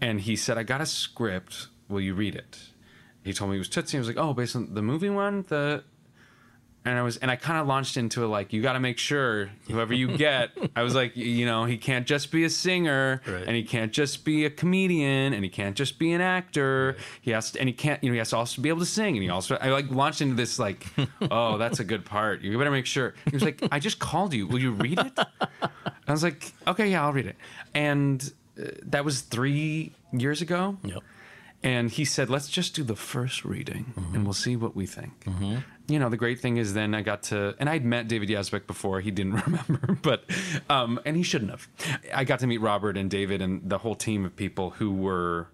and he said, "I got a script. Will you read it?" He told me it was Tootsie. I was like, "Oh, based on the movie one." The and I was and I kind of launched into a like, "You got to make sure whoever you get." (laughs) I was like, you know, he can't just be a singer, Right. and he can't just be a comedian, and he can't just be an actor. He has to, and he can't, you know, he has to also be able to sing. And he also, I like launched into this like, (laughs) "Oh, that's a good part. You better make sure." He was like, "I just called you. Will you read it?" (laughs) I was like, "Okay, yeah, I'll read it." And uh, that was three years ago. Yep. And he said, let's just do the first reading and we'll see what we think. You know, the great thing is then I got to, and I'd met David Yazbek before. He didn't (laughs) remember, but, um, and he shouldn't have. I got to meet Robert and David and the whole team of people who were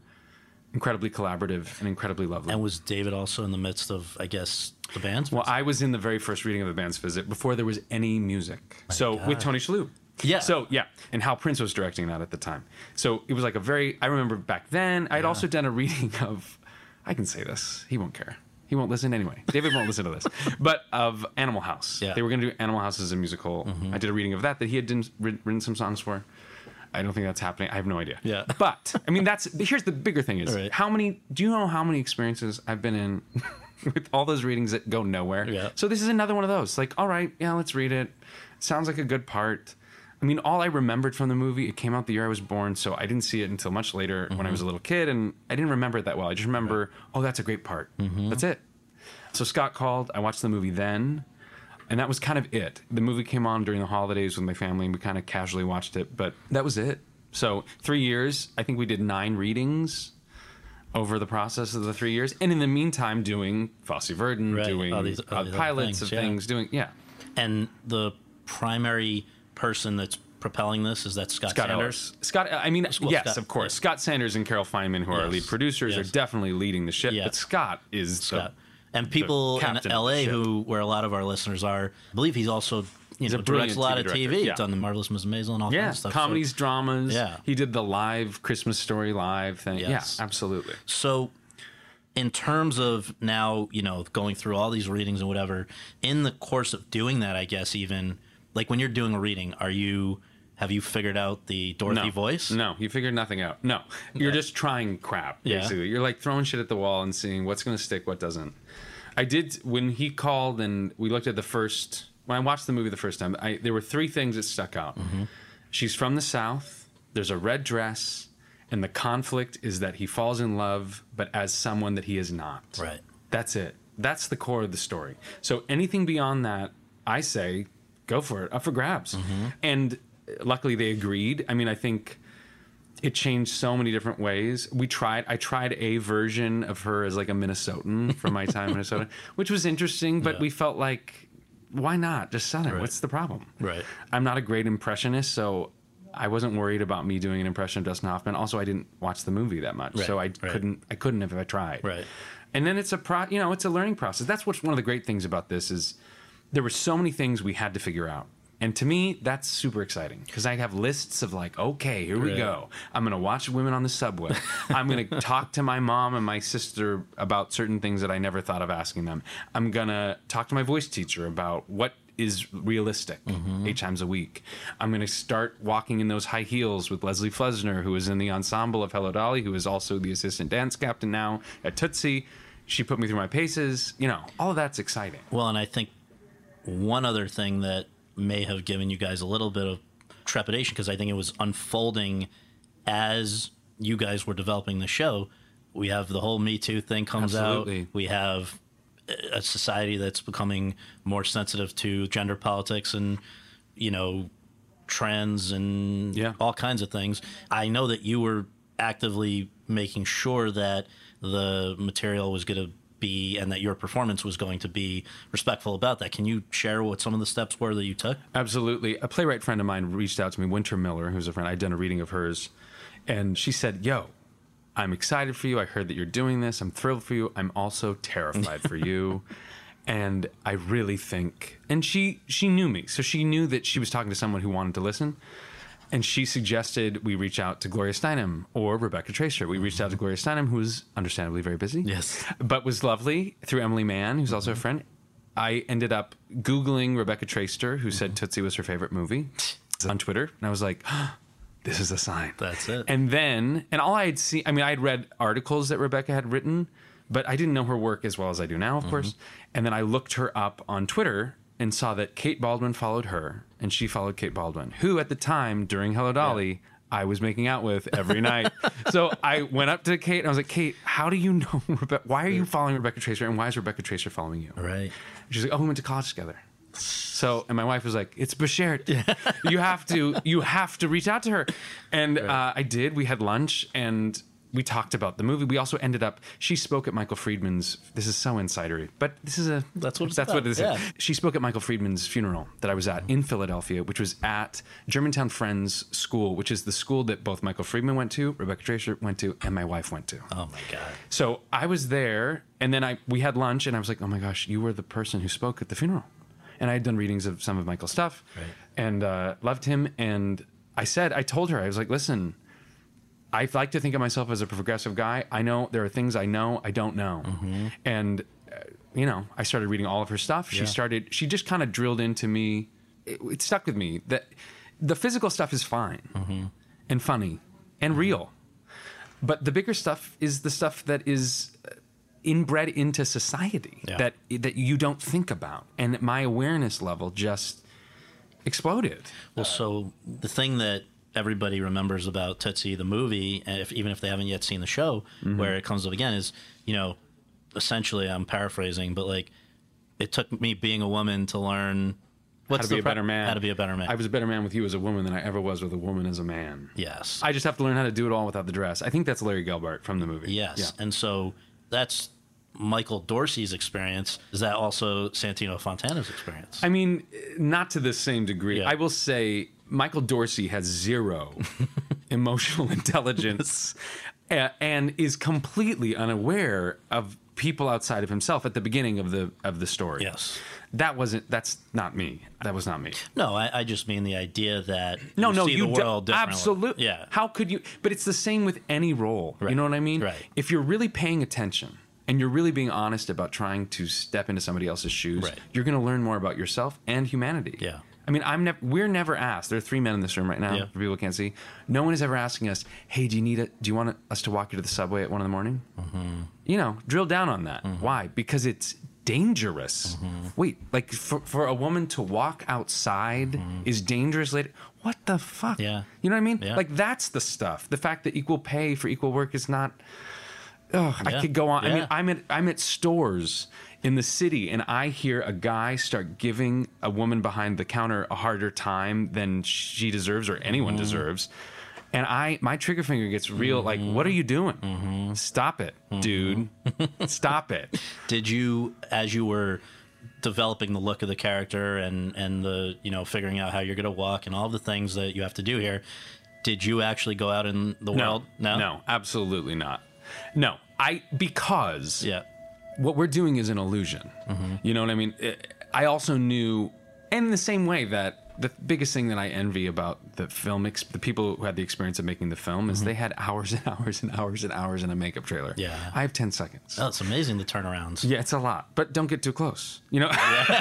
incredibly collaborative and incredibly lovely. And was David also in the midst of, I guess, the band's? well, I was in the very first reading of the band's visit before there was any music. so with Tony Shalhoub. Yeah. So yeah, and Hal Prince was directing that at the time. So it was like a very. I remember back then. I'd also done a reading (laughs) of. I can say this. He won't care. He won't listen anyway. David won't listen to this. (laughs) But of Animal House. Yeah. They were going to do Animal House as a musical. Mm-hmm. I did a reading of that that he had written some songs for. I don't think that's happening. I have no idea. Yeah. (laughs) But I mean, that's here's the bigger thing is Right. how many. Do you know how many experiences I've been in with all those readings that go nowhere? Yeah. So this is another one of those. Like, all right, yeah, let's read it. Sounds like a good part. I mean, all I remembered from the movie, it came out the year I was born, so I didn't see it until much later when I was a little kid, and I didn't remember it that well. I just remember, oh, that's a great part. That's it. So Scott called. I watched the movie then, and that was kind of it. The movie came on during the holidays with my family, and we kind of casually watched it, but that was it. So three years. I think we did nine readings over the process of the three years, and in the meantime, doing Fosse Verdon, Right, doing all these- all uh, these pilots things, of yeah. things, doing yeah. And the primary person that's propelling this is that Scott, Scott Sanders. Ellis. Scott, I mean, Well, yes, Scott- of course. yeah. Scott Sanders and Carol Feynman, who are our lead producers, yes. are definitely leading the ship. Yeah. But Scott is Scott. The, And people in LA who where a lot of our listeners are, I believe he's also you know a directs a lot TV of director, TV. yeah. Done the Marvelous Mrs. Maisel and all yeah, kinds of stuff. So- comedies, dramas. Yeah. he did the live Christmas story live thing. Yes. Yeah, absolutely. So, in terms of now, you know, going through all these readings and whatever, in the course of doing that, I guess even like when you're doing a reading, are you have you figured out the Dorothy no. voice? No, you figured nothing out. No, you're just trying crap. Yeah. You're like throwing shit at the wall and seeing what's going to stick, what doesn't. I did when he called and we looked at the first. When I watched the movie the first time, I, there were three things that stuck out. Mm-hmm. She's from the south. There's a red dress, and the conflict is that he falls in love, but as someone that he is not. Right. That's it. That's the core of the story. So anything beyond that, I say, go for it, up for grabs. Mm-hmm. And uh, luckily they agreed. I mean, I think it changed so many different ways. We tried. I tried a version of her as like a Minnesotan from my time in (laughs) Minnesota, which was interesting. But Yeah. we felt like, why not just Southern? Right. What's the problem? Right. I'm not a great impressionist, so I wasn't worried about me doing an impression of Dustin Hoffman. Also, I didn't watch the movie that much, Right, so I right. couldn't. I couldn't have if I tried. Right. And then it's a pro. You know, it's a learning process. That's what's one of the great things about this is there were so many things we had to figure out. And to me, that's super exciting because I have lists of like, okay, here we Right. go. I'm going to watch women on the subway. I'm going (laughs) to talk to my mom and my sister about certain things that I never thought of asking them. I'm going to talk to my voice teacher about what is realistic mm-hmm. eight times a week. I'm going to start walking in those high heels with Leslie Flesner, who is in the ensemble of Hello Dolly, who is also the assistant dance captain now at Tootsie. She put me through my paces. You know, all of that's exciting. Well, and I think one other thing that may have given you guys a little bit of trepidation because I think it was unfolding as you guys were developing the show. We have the whole Me Too thing comes Absolutely. out. We have a society that's becoming more sensitive to gender politics and you know trends and Yeah. all kinds of things. I know that you were actively making sure that the material was going to be and that your performance was going to be respectful about that. Can you share what some of the steps were that you took? Absolutely. A playwright friend of mine reached out to me, Winter Miller, who's a friend. I'd done a reading of hers, and she said, Yo, I'm excited for you. I heard that you're doing this. I'm thrilled for you. I'm also terrified for you. (laughs) And I really think and she she knew me. So she knew that she was talking to someone who wanted to listen. And she suggested we reach out to Gloria Steinem or Rebecca Traister. We reached out to Gloria Steinem, who was understandably very busy. Yes. But was lovely through Emily Mann, who's also a friend. I ended up Googling Rebecca Traister, who said mm-hmm. Tootsie was her favorite movie on Twitter. And I was like, this is a sign. That's it. And then, and all I had seen, I mean, I had read articles that Rebecca had written, but I didn't know her work as well as I do now, of mm-hmm. course. And then I looked her up on Twitter and saw that Kate Baldwin followed her, and she followed Kate Baldwin, who at the time during Hello Dolly, I was making out with every night. (laughs) so I went up to Kate and I was like, Kate, how do you know (laughs) Rebecca? Why are you following Rebecca Traister, and why is Rebecca Traister following you? Right. She's like, "Oh, we went to college together." So, (laughs) and my wife was like, "It's Bashert. You have to, you have to reach out to her." And uh, I did. We had lunch and we talked about the movie. We also ended up. She spoke at Michael Friedman's. This is so insidery, but this is a. That's what that's what it is. yeah. She spoke at Michael Friedman's funeral that I was at in Philadelphia, which was at Germantown Friends School, which is the school that both Michael Friedman went to, Rebecca Traister went to, and my wife went to. Oh my god. So I was there, and then I we had lunch, and I was like, "Oh my gosh, you were the person who spoke at the funeral." And I had done readings of some of Michael's stuff, Right. and uh, loved him. And I said, I told her, I was like, "Listen, I like to think of myself as a progressive guy. I know there are things I know I don't know, and uh, you know, I started reading all of her stuff. She Yeah. started. She just kind of drilled into me. It, it stuck with me that the physical stuff is fine and funny and real. But the bigger stuff is the stuff that is uh, inbred into society Yeah. that that you don't think about, and my awareness level just exploded. Well, so the thing that everybody remembers about Tootsie the movie, and if, even if they haven't yet seen the show, Mm-hmm. where it comes up again, is you know, essentially I'm paraphrasing, but like it took me being a woman to learn how to be a pro- better man. How to be a better man. I was a better man with you as a woman than I ever was with a woman as a man. yes. I just have to learn how to do it all without the dress. I think that's Larry Gelbart from the movie. Yes. Yeah. And so that's Michael Dorsey's experience. Is that also Santino Fontana's experience? I mean, not to the same degree. Yeah. I will say Michael Dorsey has zero (laughs) emotional intelligence and is completely unaware of people outside of himself at the beginning of the of the story. Yes. That wasn't that's not me. That was not me. no, I, I just mean the idea that No, you no, see you world differently. absolutely. Yeah. How could you? But it's the same with any role. You know what I mean? Right. If you're really paying attention and you're really being honest about trying to step into somebody else's shoes, Right. you're going to learn more about yourself and humanity. Yeah. I mean, I'm never. We're never asked. There are three men in this room right now. Yeah. For people who can't see, no one is ever asking us, "Hey, do you need it? Do you want us to walk you to the subway at one in the morning?" Mm-hmm. You know, drill down on that. Why? Because it's dangerous. Mm-hmm. Wait, like for, for a woman to walk outside is dangerous later. What the fuck? Mm-hmm. Yeah. You know what I mean? Yeah. Like that's the stuff. The fact that equal pay for equal work is not. Ugh, I could go on. I mean, I'm at I'm at stores in the city, and I hear a guy start giving a woman behind the counter a harder time than she deserves or anyone Mm-hmm. deserves. And I, my trigger finger gets real. Like, Mm-hmm. what are you doing? Stop it, dude! (laughs) Stop it. Did you, as you were developing the look of the character and and the you know figuring out how you're going to walk and all the things that you have to do here, did you actually go out in the world? No, no, absolutely not. No, I because Yeah. What we're doing is an illusion. Mm-hmm. You know what I mean? It- I also knew, and in the same way that the biggest thing that I envy about the film, ex- the people who had the experience of making the film, is mm-hmm. they had hours and (laughs) hours and hours and hours in a makeup trailer. Yeah. I have 10 seconds. Oh, it's amazing the turnarounds. Yeah, it's a lot, but don't get too close. You know,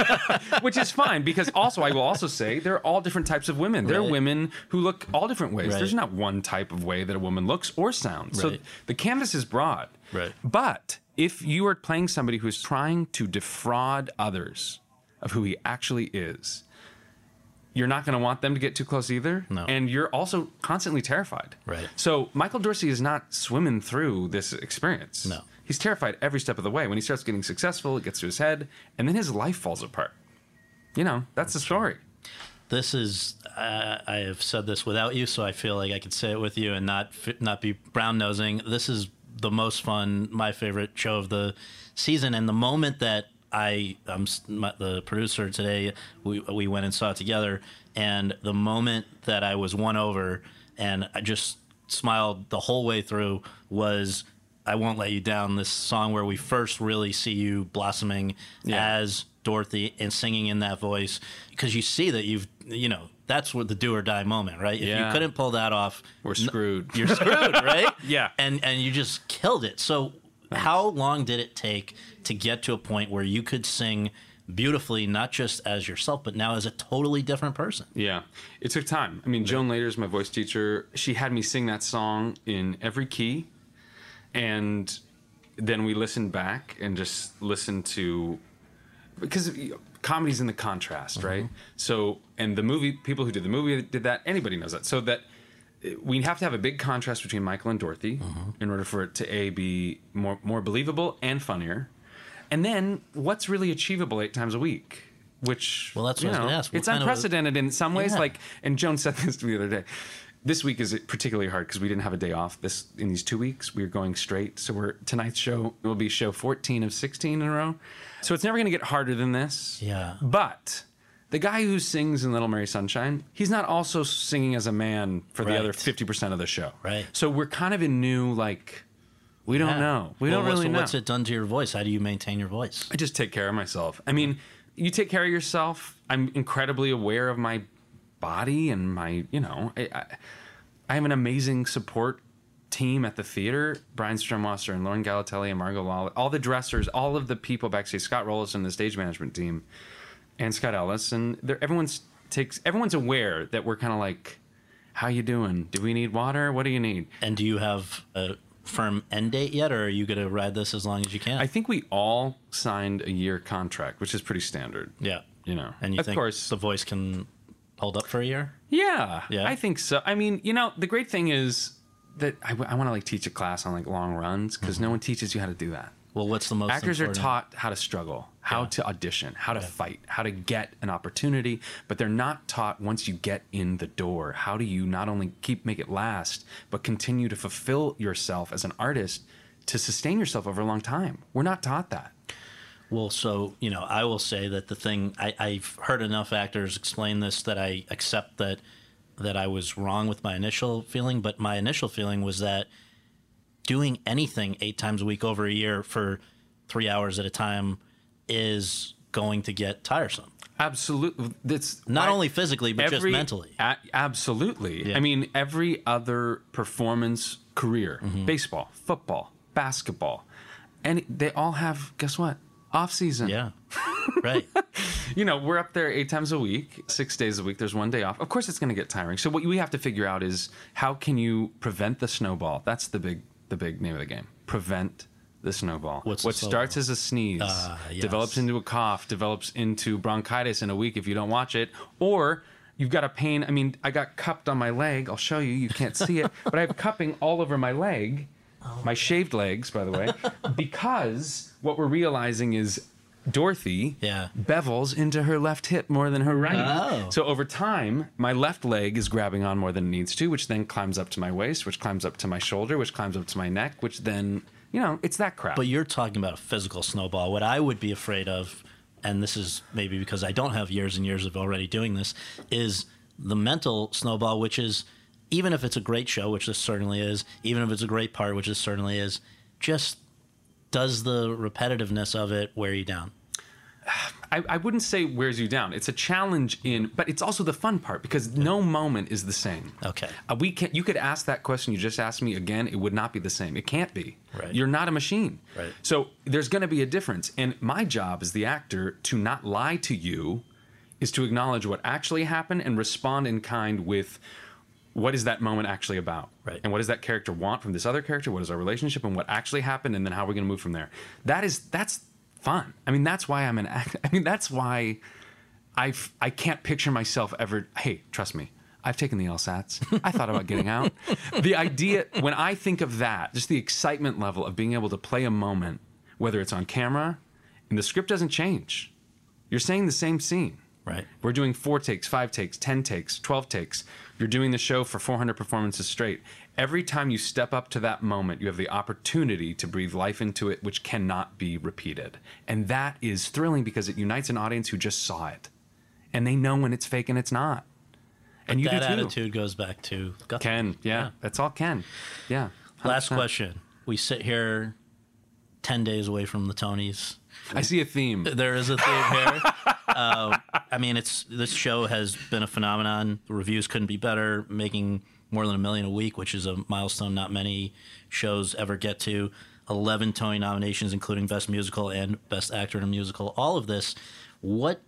(laughs) which is fine because also I will also say there are all different types of women. There are women who look all different ways. Right. There's not one type of way that a woman looks or sounds. So the canvas is broad. Right. But if you are playing somebody who's trying to defraud others of who he actually is, you're not going to want them to get too close either. No. And you're also constantly terrified. Right. So Michael Dorsey is not swimming through this experience. No. He's terrified every step of the way. When he starts getting successful, it gets to his head, and then his life falls apart. You know, that's the story. This is uh, I have said this without you, so I feel like I could say it with you and not not be brown nosing. This is the most fun, my favorite show of the season, and the moment that I um, I'm my, the producer today, we we went and saw it together, and the moment that I was won over, and I just smiled the whole way through was. I won't let you down. This song where we first really see you blossoming Yeah. as Dorothy and singing in that voice because you see that you've you know that's what the do or die moment, right? If you couldn't pull that off, We're screwed. You're screwed, (laughs) right? Yeah. and and you just killed it. So, how long did it take to get to a point where you could sing beautifully, not just as yourself, but now as a totally different person? Yeah, it took time. I mean, Joan Lader is my voice teacher. She had me sing that song in every key, and then we listened back and just listened to because know, comedy's in the contrast, right? Mm-hmm. So, and the movie people who did the movie did that. Anybody knows that. So that we have to have a big contrast between Michael and Dorothy mm-hmm. in order for it to a be more more believable and funnier. And then what's really achievable eight times a week? Which Well, that's what I was ask. What It's kind of a- unprecedented in some ways. Yeah. Like, and Joan said this to me the other day. This week is particularly hard because we didn't have a day off. This in these two weeks we are going straight. So we're tonight's show will be show fourteen of sixteen in a row. So it's never going to get harder than this. Yeah. But the guy who sings in Little Mary Sunshine, he's not also singing as a man for the other fifty percent of the show. Right. So we're kind of in new like. We don't Yeah. know. We Well, don't really know. What's it done to your voice? How do you maintain your voice? I just take care of myself. I mean, you take care of yourself. I'm incredibly aware of my body and my, you know, I, I, I have an amazing support team at the theater. Brian Strumwasser and Lauren Galatelli and Margot Lawler, all the dressers, all of the people backstage, Scott and the stage management team, and Scott Ellis, and everyone's takes everyone's aware that we're kind of like, how you doing? Do we need water? What do you need? And do you have a firm end date yet, or are you going to ride this as long as you can? I think we all signed a year contract, which is pretty standard. yeah. You know, And you of think course, the voice can hold up for a year? Yeah, Yeah? I think so. I mean, you know, the great thing is that I, want to like teach a class on like long runs because no mm-hmm. one teaches you how to do that. Well, what's the most Actors are taught how to struggle, how Yeah. to audition, how to fight, how to get an opportunity, but they're not taught once you get in the door. How do you not only keep make it last, but continue to fulfill yourself as an artist to sustain yourself over a long time? We're not taught that. Well, so you know, I will say that the thing I, I've heard enough actors explain this that I accept that that I was wrong with my initial feeling, but my initial feeling was that doing anything eight times a week over a year for three hours at a time is going to get tiresome. Absolutely, that's Not I- only physically, but just mentally. A- absolutely. Yeah. I mean, every other performance career, Mm-hmm. baseball, football, basketball, and they all have. Guess what? Off season. Yeah, (laughs) right. you know, we're up there eight times a week, six days a week. There's one day off. Of course, it's going to get tiring. So what we have to figure out is how can you prevent the snowball? That's the big, the big name of the game. Prevent the snowball. What's what snowball? starts as a sneeze Ah, yes. develops into a cough, develops into bronchitis in a week if you don't watch it, or you've got a pain. I mean, I got cupped on my leg. I'll show you. You can't see it, (laughs) but I have cupping all over my leg. Oh, my shaved legs, by the way, (laughs) because what we're realizing is Dorothy Yeah. bevels into her left hip more than her right. Oh. So over time, my left leg is grabbing on more than it needs to, which then climbs up to my waist, which climbs up to my shoulder, which climbs up to my neck, which then, you know, it's that crap. But you're talking about a physical snowball. What I would be afraid of, and this is maybe because I don't have years and years of already doing this, is the mental snowball, which is even if it's a great show, which this certainly is, even if it's a great part, which this certainly is, just does the repetitiveness of it wear you down? I, I wouldn't say wears you down. It's a challenge in, but it's also the fun part because no moment is the same. Okay. Uh, we can You could ask that question you just asked me again. It would not be the same. It can't be. Right. You're not a machine. Right. So there's going to be a difference. And my job as the actor to not lie to you is to acknowledge what actually happened and respond in kind with what is that moment actually about? Right. And what does that character want from this other character? What is our relationship and what actually happened? And then how are we going to move from there? That is that's fun. I mean, that's why I'm an act. (laughs) I mean, that's why I I can't picture myself ever. Hey, trust me. I've taken the LSATs. I thought about getting out. (laughs) The idea, when I think of that, just the excitement level of being able to play a moment, whether it's on camera, and the script doesn't change. You're saying the same scene. Right. We're doing four takes, five takes, 10 takes, 12 takes. You're doing the show for 400 performances straight. Every time you step up to that moment, you have the opportunity to breathe life into it, which cannot be repeated. And that is thrilling because it unites an audience who just saw it. And they know when it's fake and it's not. And you that do too. attitude goes back to Guthrie. Ken, yeah, that's all Ken. Yeah. Last 100%. question. We sit here 10 days away from the Tonys. I see a theme. There is a theme here. (laughs) uh, I mean, it's this show has been a phenomenon. The reviews couldn't be better, making more than a million a week, which is a milestone not many shows ever get to. 11 Tony nominations, including Best Musical and Best Actor in a Musical. All of this. What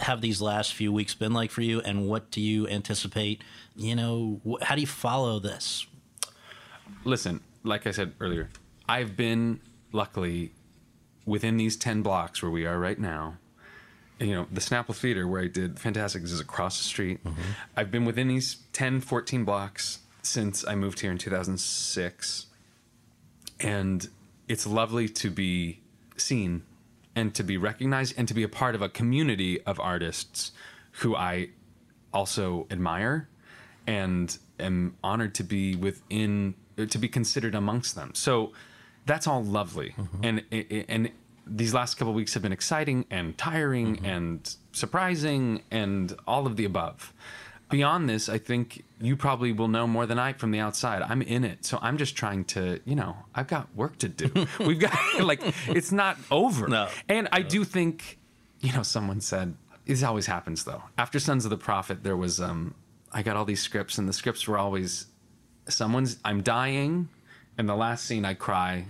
have these last few weeks been like for you, and what do you anticipate? You know, wh- how do you follow this? listen, like I said earlier, I've been luckily within these 10 blocks where we are right now. You know, the Snapple Theater where I did Fantasticks is across the street. Mm-hmm. I've been within these 10, 14 blocks since I moved here in 2006. And it's lovely to be seen and to be recognized and to be a part of a community of artists who I also admire and am honored to be within to be considered amongst them. So that's all lovely. Mm-hmm. And and these last couple of weeks have been exciting and tiring and surprising and all of the above. Beyond this, I think you probably will know more than I from the outside. I'm in it. So I'm just trying to, you know, I've got work to do. (laughs) We've got (laughs) like it's not over. No. And I do think, you know, someone said this always happens though. After Sons of the Prophet, there was um I got all these scripts and the scripts were always someone's I'm dying and the last scene I cry.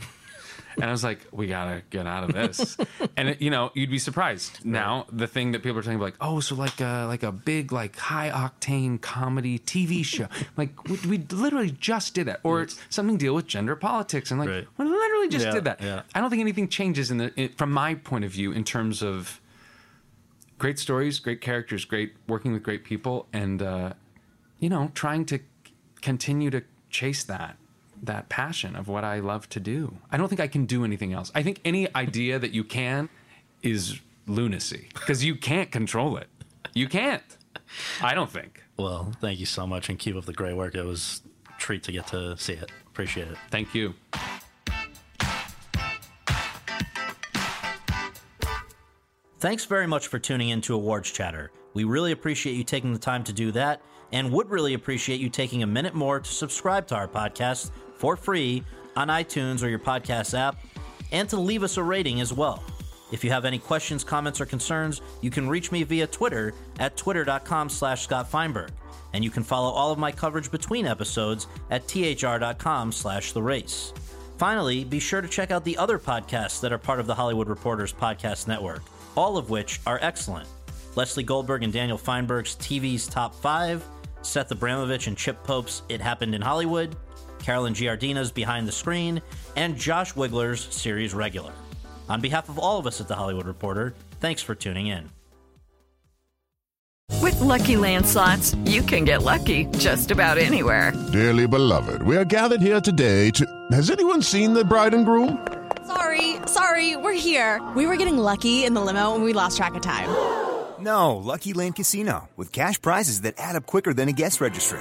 And I was like, we gotta get out of this. (laughs) and it, you know, you'd be surprised. Now, the thing that people are talking about, like, oh, so like a like a big like high octane comedy TV show. like we, we literally just did that, or it's, something deal with gender politics, and like Right. we literally just Yeah, did that. yeah. I don't think anything changes in the in, from my point of view in terms of great stories, great characters, great working with great people, and uh, you know, trying to continue to chase that that passion of what I love to do. I don't think I can do anything else. I think any idea that you can is lunacy because you can't control it. You can't. I don't think. Well, thank you so much and keep up the great work. It was a treat to get to see it. Appreciate it. Thank you. Thanks very much for tuning in to Awards Chatter. We really appreciate you taking the time to do that and would really appreciate you taking a minute more to subscribe to our podcast for free on iTunes or your podcast app and to leave us a rating as well. If you have any questions, comments, or concerns, you can reach me via Twitter at twitter.com slash Scott Feinberg. And you can follow all of my coverage between episodes at thr.com slash the race. Finally, be sure to check out the other podcasts that are part of the Hollywood Reporters Podcast Network, all of which are excellent. Lesley Goldberg and Daniel Feinberg's TV's Top 5, Seth Abramovich and Chip Pope's It Happened in Hollywood, Carolyn Giardina's Behind the Screen, and Josh Wigler's Series Regular. On behalf of all of us at The Hollywood Reporter, thanks for tuning in. With Lucky Land slots, you can get lucky just about anywhere. Dearly beloved, we are gathered here today to. Has anyone seen the bride and groom? Sorry, sorry, we're here. We were getting lucky in the limo and we lost track of time. No, Lucky Land Casino, with cash prizes that add up quicker than a guest registry.